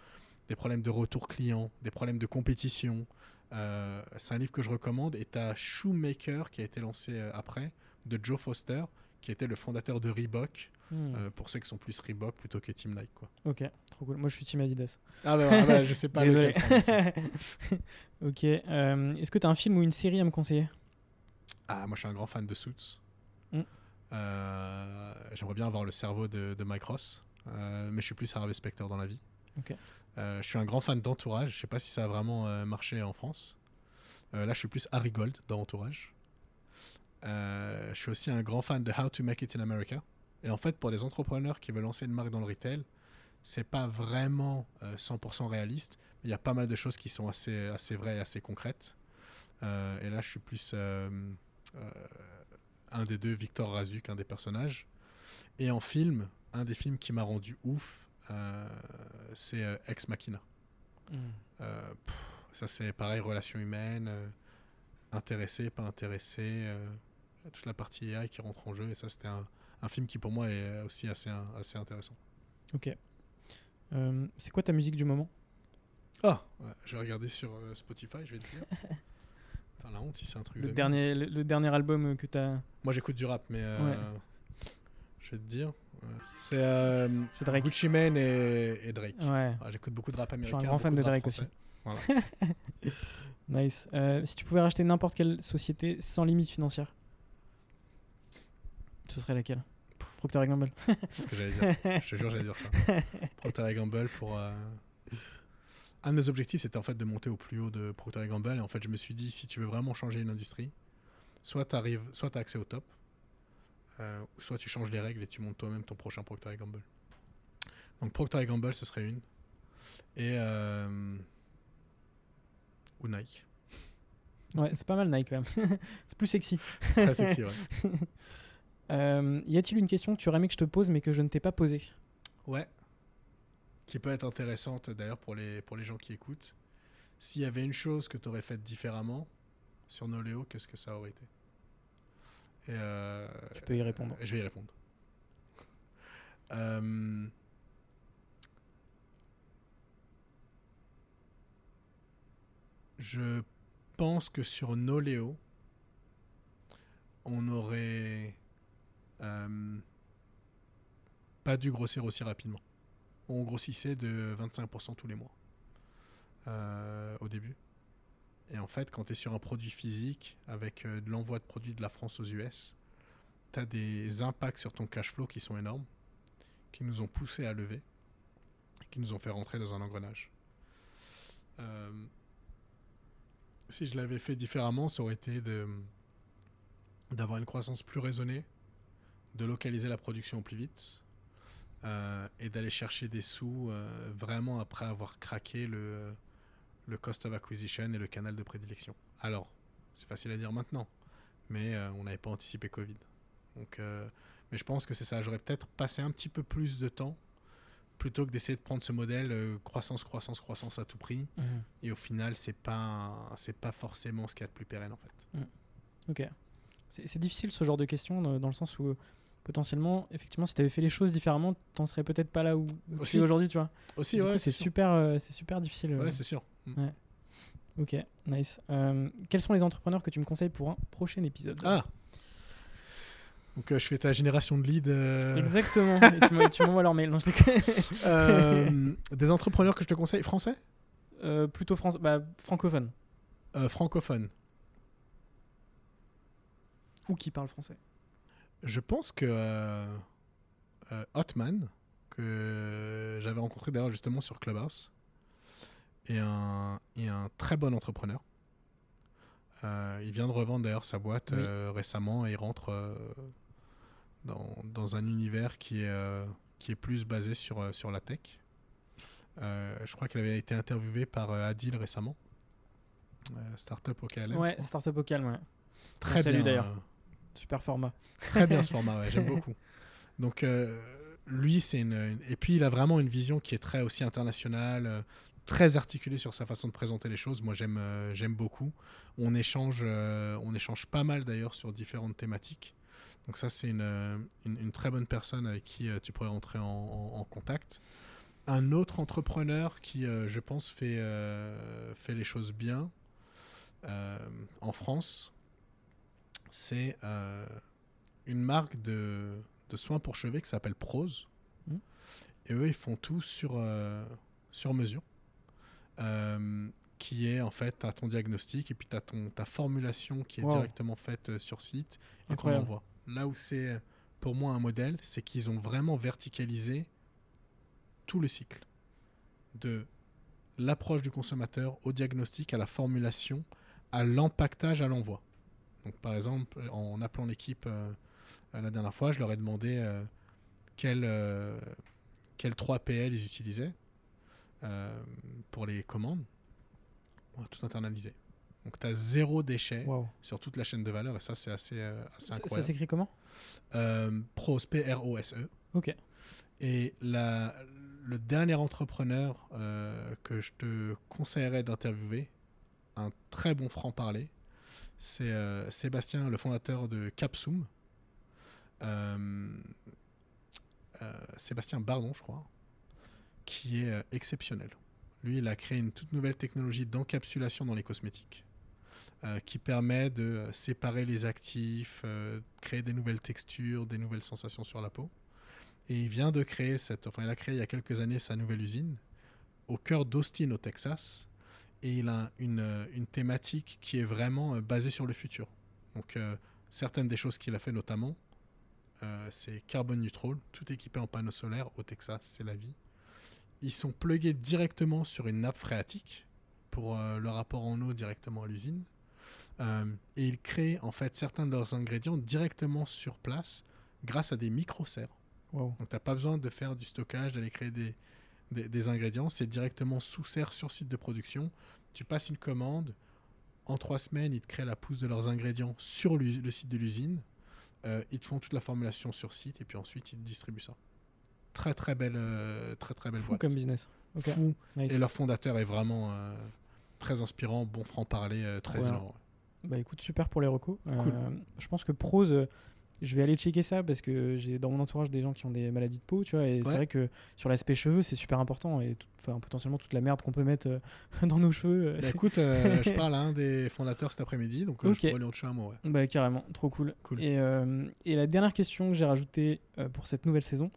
des problèmes de retour client, des problèmes de compétition. Euh, c'est un livre que je recommande. Et tu as Shoemaker qui a été lancé euh, après, de Joe Foster, qui était le fondateur de Reebok, Hmm. euh, pour ceux qui sont plus Reebok plutôt que Team Nike. Quoi. Ok, trop cool. Moi, je suis team Adidas. Ah bah, ah bah, je sais pas Désolé. ok. euh, Est-ce que tu as un film ou une série à me conseiller? Ah, moi je suis un grand fan de Suits. Mm. Euh, J'aimerais bien avoir le cerveau de, de Mike Ross, mais je suis plus Harvey Specter dans la vie. Ok. Euh, je suis un grand fan d'Entourage. Je sais pas si ça a vraiment euh, marché en France. Euh, là, je suis plus Harry Gold dans Entourage. Je suis aussi un grand fan de How to Make It in America. Et en fait, pour des entrepreneurs qui veulent lancer une marque dans le retail, c'est pas vraiment euh, 100% réaliste. Il y a pas mal de choses qui sont assez, assez vraies et assez concrètes. Et là, je suis plus un des deux, Victor Razuk, un des personnages. Et en film, un des films qui m'a rendu ouf, c'est euh, Ex Machina. Hmm. Euh, pff, ça, c'est pareil, relations humaines, euh, intéressé, pas intéressé, euh, toute la partie AI qui rentre en jeu. Et ça, c'était un, un film qui, pour moi, est aussi assez, assez intéressant. Ok. Euh, c'est quoi ta musique du moment? Ah, ouais, je vais regarder sur euh, Spotify, je vais te dire. Enfin, la honte, si c'est un truc le de dernier, le, le dernier album que tu as. Moi, j'écoute du rap, mais euh, Ouais. je vais te dire. C'est euh, C'est Drake. Gucci Mane et, et Drake. Ouais, Ah, j'écoute beaucoup de rap suis un américain. grand fan de Drake français. nice. Euh, si tu pouvais racheter n'importe quelle société sans limite financière, ce serait laquelle? Procter Gamble. C'est ce que j'allais dire. Je te jure, j'allais dire ça. Procter Gamble pour. euh, Un de mes objectifs, c'était en fait de monter au plus haut de Procter Gamble. Et en fait, je me suis dit, si tu veux vraiment changer une industrie, soit tu arrives, soit tu as accès au top, euh, ou soit tu changes les règles et tu montes toi-même ton prochain Procter Gamble. Donc Procter Gamble, ce serait une. Et. euh, Ou Nike. Ouais, c'est pas mal Nike quand même. c'est plus sexy. C'est très sexy, ouais. Euh, y a-t-il une question que tu aurais aimé que je te pose mais que je ne t'ai pas posée? Ouais. Qui peut être intéressante d'ailleurs pour les, pour les gens qui écoutent. S'il y avait une chose que tu aurais faite différemment sur Noléo, qu'est-ce que ça aurait été? Et, euh, Tu peux y répondre. Je vais y répondre. Euh, je pense que sur Noléo, on aurait euh, pas dû grossir aussi rapidement. On grossissait de 25% tous les mois euh, au début. Et en fait, quand tu es sur un produit physique avec euh, de l'envoi de produits de la France aux US, tu as des impacts sur ton cash flow qui sont énormes, qui nous ont poussé à lever, qui nous ont fait rentrer dans un engrenage. Euh, si je l'avais fait différemment, ça aurait été d'avoir une croissance plus raisonnée, de localiser la production au plus vite euh, et d'aller chercher des sous vraiment après avoir craqué le, le cost of acquisition et le canal de prédilection. Alors, c'est facile à dire maintenant, mais euh, on n'avait pas anticipé Covid. Donc, euh, mais je pense que c'est ça. J'aurais peut-être passé un petit peu plus de temps plutôt que d'essayer de prendre ce modèle euh, croissance, croissance, croissance à tout prix. Et au final, c'est pas c'est pas forcément ce qu'il y a de plus pérenne en fait. Ok. C'est difficile ce genre de questions dans, dans le sens où potentiellement, effectivement, si tu avais fait les choses différemment, t'en serais peut-être pas là où où tu es aujourd'hui, tu vois. Aussi, ouais, c'est super, euh, c'est super difficile. euh. Ouais, c'est sûr. Mm. ok, nice. Euh, quels sont les entrepreneurs que tu me conseilles pour un prochain épisode? Ah. Donc euh, je fais ta génération de leads. euh, Exactement. Et tu m'en- tu m'envoies leur mail. Non, je déconne. euh, des entrepreneurs que je te conseille français, Euh, plutôt France, bah, francophone Euh, francophones. ou qui parle français. Je pense que euh, euh, Hotman, que j'avais rencontré d'ailleurs justement sur Clubhouse, est un, est un très bon entrepreneur. Euh, il vient de revendre d'ailleurs sa boîte Oui. euh, récemment et il rentre euh, dans, dans un univers qui est, qui est plus basé sur, sur la tech. Je crois qu'il avait été interviewé par Adil récemment, startup au je ouais, startup au calme. Ouais. très bien. d'ailleurs. Super format. Très bien ce format, ouais, j'aime beaucoup. Donc lui, c'est une, une- Et puis il a vraiment une vision qui est très aussi internationale, très articulé sur sa façon de présenter les choses. Moi, j'aime euh, j'aime beaucoup. On échange, euh, on échange pas mal d'ailleurs sur différentes thématiques. Donc ça, c'est une, euh, une, une très bonne personne avec qui euh, tu pourrais rentrer en, en- en contact. Un autre entrepreneur qui, je pense, fait, fait les choses bien en France, c'est une marque de, de soins pour cheveux qui s'appelle Prose. Mhm. Et eux, ils font tout sur, sur mesure. Euh, qui est en fait, tu as ton diagnostic et puis tu as ton, ta formulation qui est Wow. directement faite euh, sur site et qu'on envoie. Là où c'est pour moi un modèle, c'est qu'ils ont vraiment verticalisé tout le cycle de l'approche du consommateur au diagnostic, à la formulation, à l'empaquetage, à l'envoi. Donc par exemple, en appelant l'équipe euh, euh, la dernière fois, je leur ai demandé euh, quel, euh, quel 3PL ils utilisaient euh, pour les commandes. On a tout internalisé. Donc tu as zéro déchet sur toute la chaîne de valeur et ça c'est assez, euh, assez Ça, ça incroyable. s'écrit comment? Euh, Prose, P-R-O-S-E. Ok. Et la, le dernier entrepreneur euh, que je te conseillerais d'interviewer, un très bon franc-parler, c'est Sébastien, le fondateur de Capsum. Euh, Sébastien Bardon, je crois, qui est euh, exceptionnel. Lui, il a créé une toute nouvelle technologie d'encapsulation dans les cosmétiques euh, qui permet de euh, séparer les actifs, créer des nouvelles textures, des nouvelles sensations sur la peau. Et il vient de créer cette, enfin, il a créé il y a quelques années sa nouvelle usine au cœur d'Austin, au Texas. Et il a une, une thématique qui est vraiment basée sur le futur. Donc, certaines des choses qu'il a fait notamment, c'est carbone neutral, tout équipé en panneaux solaires au Texas, c'est la vie. Ils sont plugués directement sur une nappe phréatique pour euh, le rapport en eau directement à l'usine. Euh, et ils créent en fait certains de leurs ingrédients directement sur place grâce à des micro-serres. Donc, tu n'as pas besoin de faire du stockage, d'aller créer des, des, des ingrédients. C'est directement sous serre sur site de production. Tu passes une commande. En trois semaines, ils te créent la pousse de leurs ingrédients sur le site de l'usine. Euh, ils te font toute la formulation sur site et puis ensuite, ils te distribuent ça. Très, très belle, euh, très, très belle Fou boîte. comme business. Ok. Fou. Nice. Et leur fondateur est vraiment euh, très inspirant, bon franc-parler, euh, très innovant. Bah écoute, super pour les recos. Cool. Je pense que Prose, je vais aller checker ça parce que j'ai dans mon entourage des gens qui ont des maladies de peau, tu vois, et c'est vrai que sur l'aspect cheveux, c'est super important et tout- potentiellement toute la merde qu'on peut mettre euh, dans nos cheveux. Bah, écoute, euh, je parle à un des fondateurs cet après-midi, donc euh, je pourrais lui en toucher un mot. ouais. Bah carrément, trop cool. Cool. Et, et la dernière question que j'ai rajoutée pour cette nouvelle saison,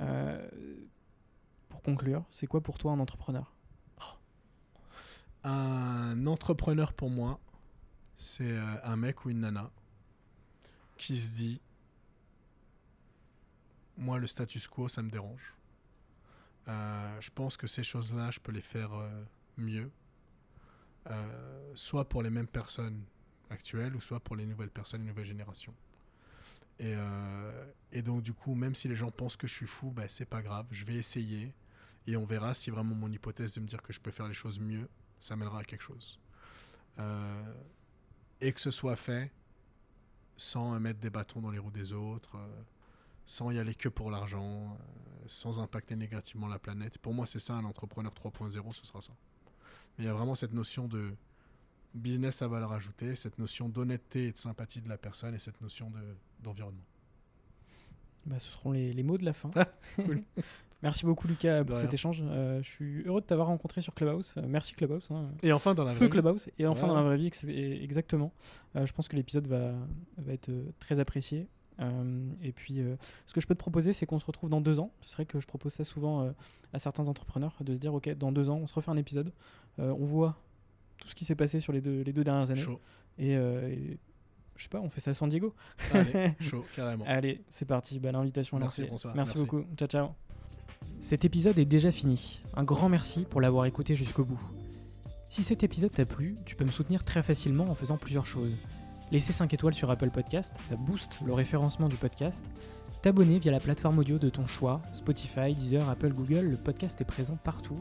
euh, pour conclure, c'est quoi pour toi un entrepreneur? Un entrepreneur pour moi, c'est euh, un mec ou une nana qui se dit Moi, le status quo, ça me dérange. Euh, je pense que ces choses-là, je peux les faire mieux. Soit pour les mêmes personnes actuelles, ou soit pour les nouvelles personnes, les nouvelles générations. Et, euh, et donc, du coup, même si les gens pensent que je suis fou, ben, c'est pas grave. Je vais essayer. Et on verra si vraiment mon hypothèse de me dire que je peux faire les choses mieux, ça mènera à quelque chose. Euh, et que ce soit fait sans mettre des bâtons dans les roues des autres, euh, sans y aller que pour l'argent, sans impacter négativement la planète. Pour moi, c'est ça un entrepreneur 3.0, ce sera ça. Mais il y a vraiment cette notion de business à valeur ajoutée, cette notion d'honnêteté et de sympathie de la personne et cette notion de- d'environnement. bah, Ce seront les, les mots de la fin. Cool. Merci beaucoup Lucas pour De cet échange. Euh, je suis heureux de t'avoir rencontré sur Clubhouse. Euh, merci Clubhouse. hein. et enfin, dans la Feu vraie vie, Clubhouse et enfin Ouais. dans la vraie vie exactement. Euh, je pense que l'épisode va, va être très apprécié. Euh, et puis euh, ce que je peux te proposer c'est qu'on se retrouve dans deux ans. Ce serait que je propose ça souvent euh, à certains entrepreneurs de se dire ok dans deux ans on se refait un épisode, on voit tout ce qui s'est passé sur les deux, les deux dernières années chaud. et, euh, et je sais pas on fait ça à San Diego. Allez, chaud, carrément. Allez c'est parti, bah, l'invitation est Merci, lancée. bonsoir, Merci, merci. beaucoup, ciao ciao. Cet épisode est déjà fini. Un grand merci pour l'avoir écouté jusqu'au bout. Si cet épisode t'a plu, tu peux me soutenir très facilement en faisant plusieurs choses. Laisser 5 étoiles sur Apple Podcast, ça booste le référencement du podcast. T'abonner via la plateforme audio de ton choix, Spotify, Deezer, Apple, Google, le podcast est présent partout.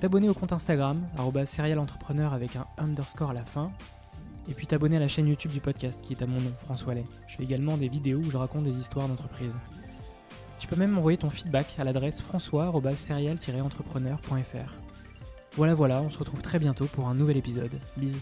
T'abonner au compte Instagram, serialentrepreneur avec un underscore à la fin. Et puis t'abonner à la chaîne YouTube du podcast qui est à mon nom, François Lay. Je fais également des vidéos où je raconte des histoires d'entreprise. Tu peux même m'envoyer ton feedback à l'adresse françois-serial-entrepreneur.fr. Voilà voilà, on se retrouve très bientôt pour un nouvel épisode. Bisous.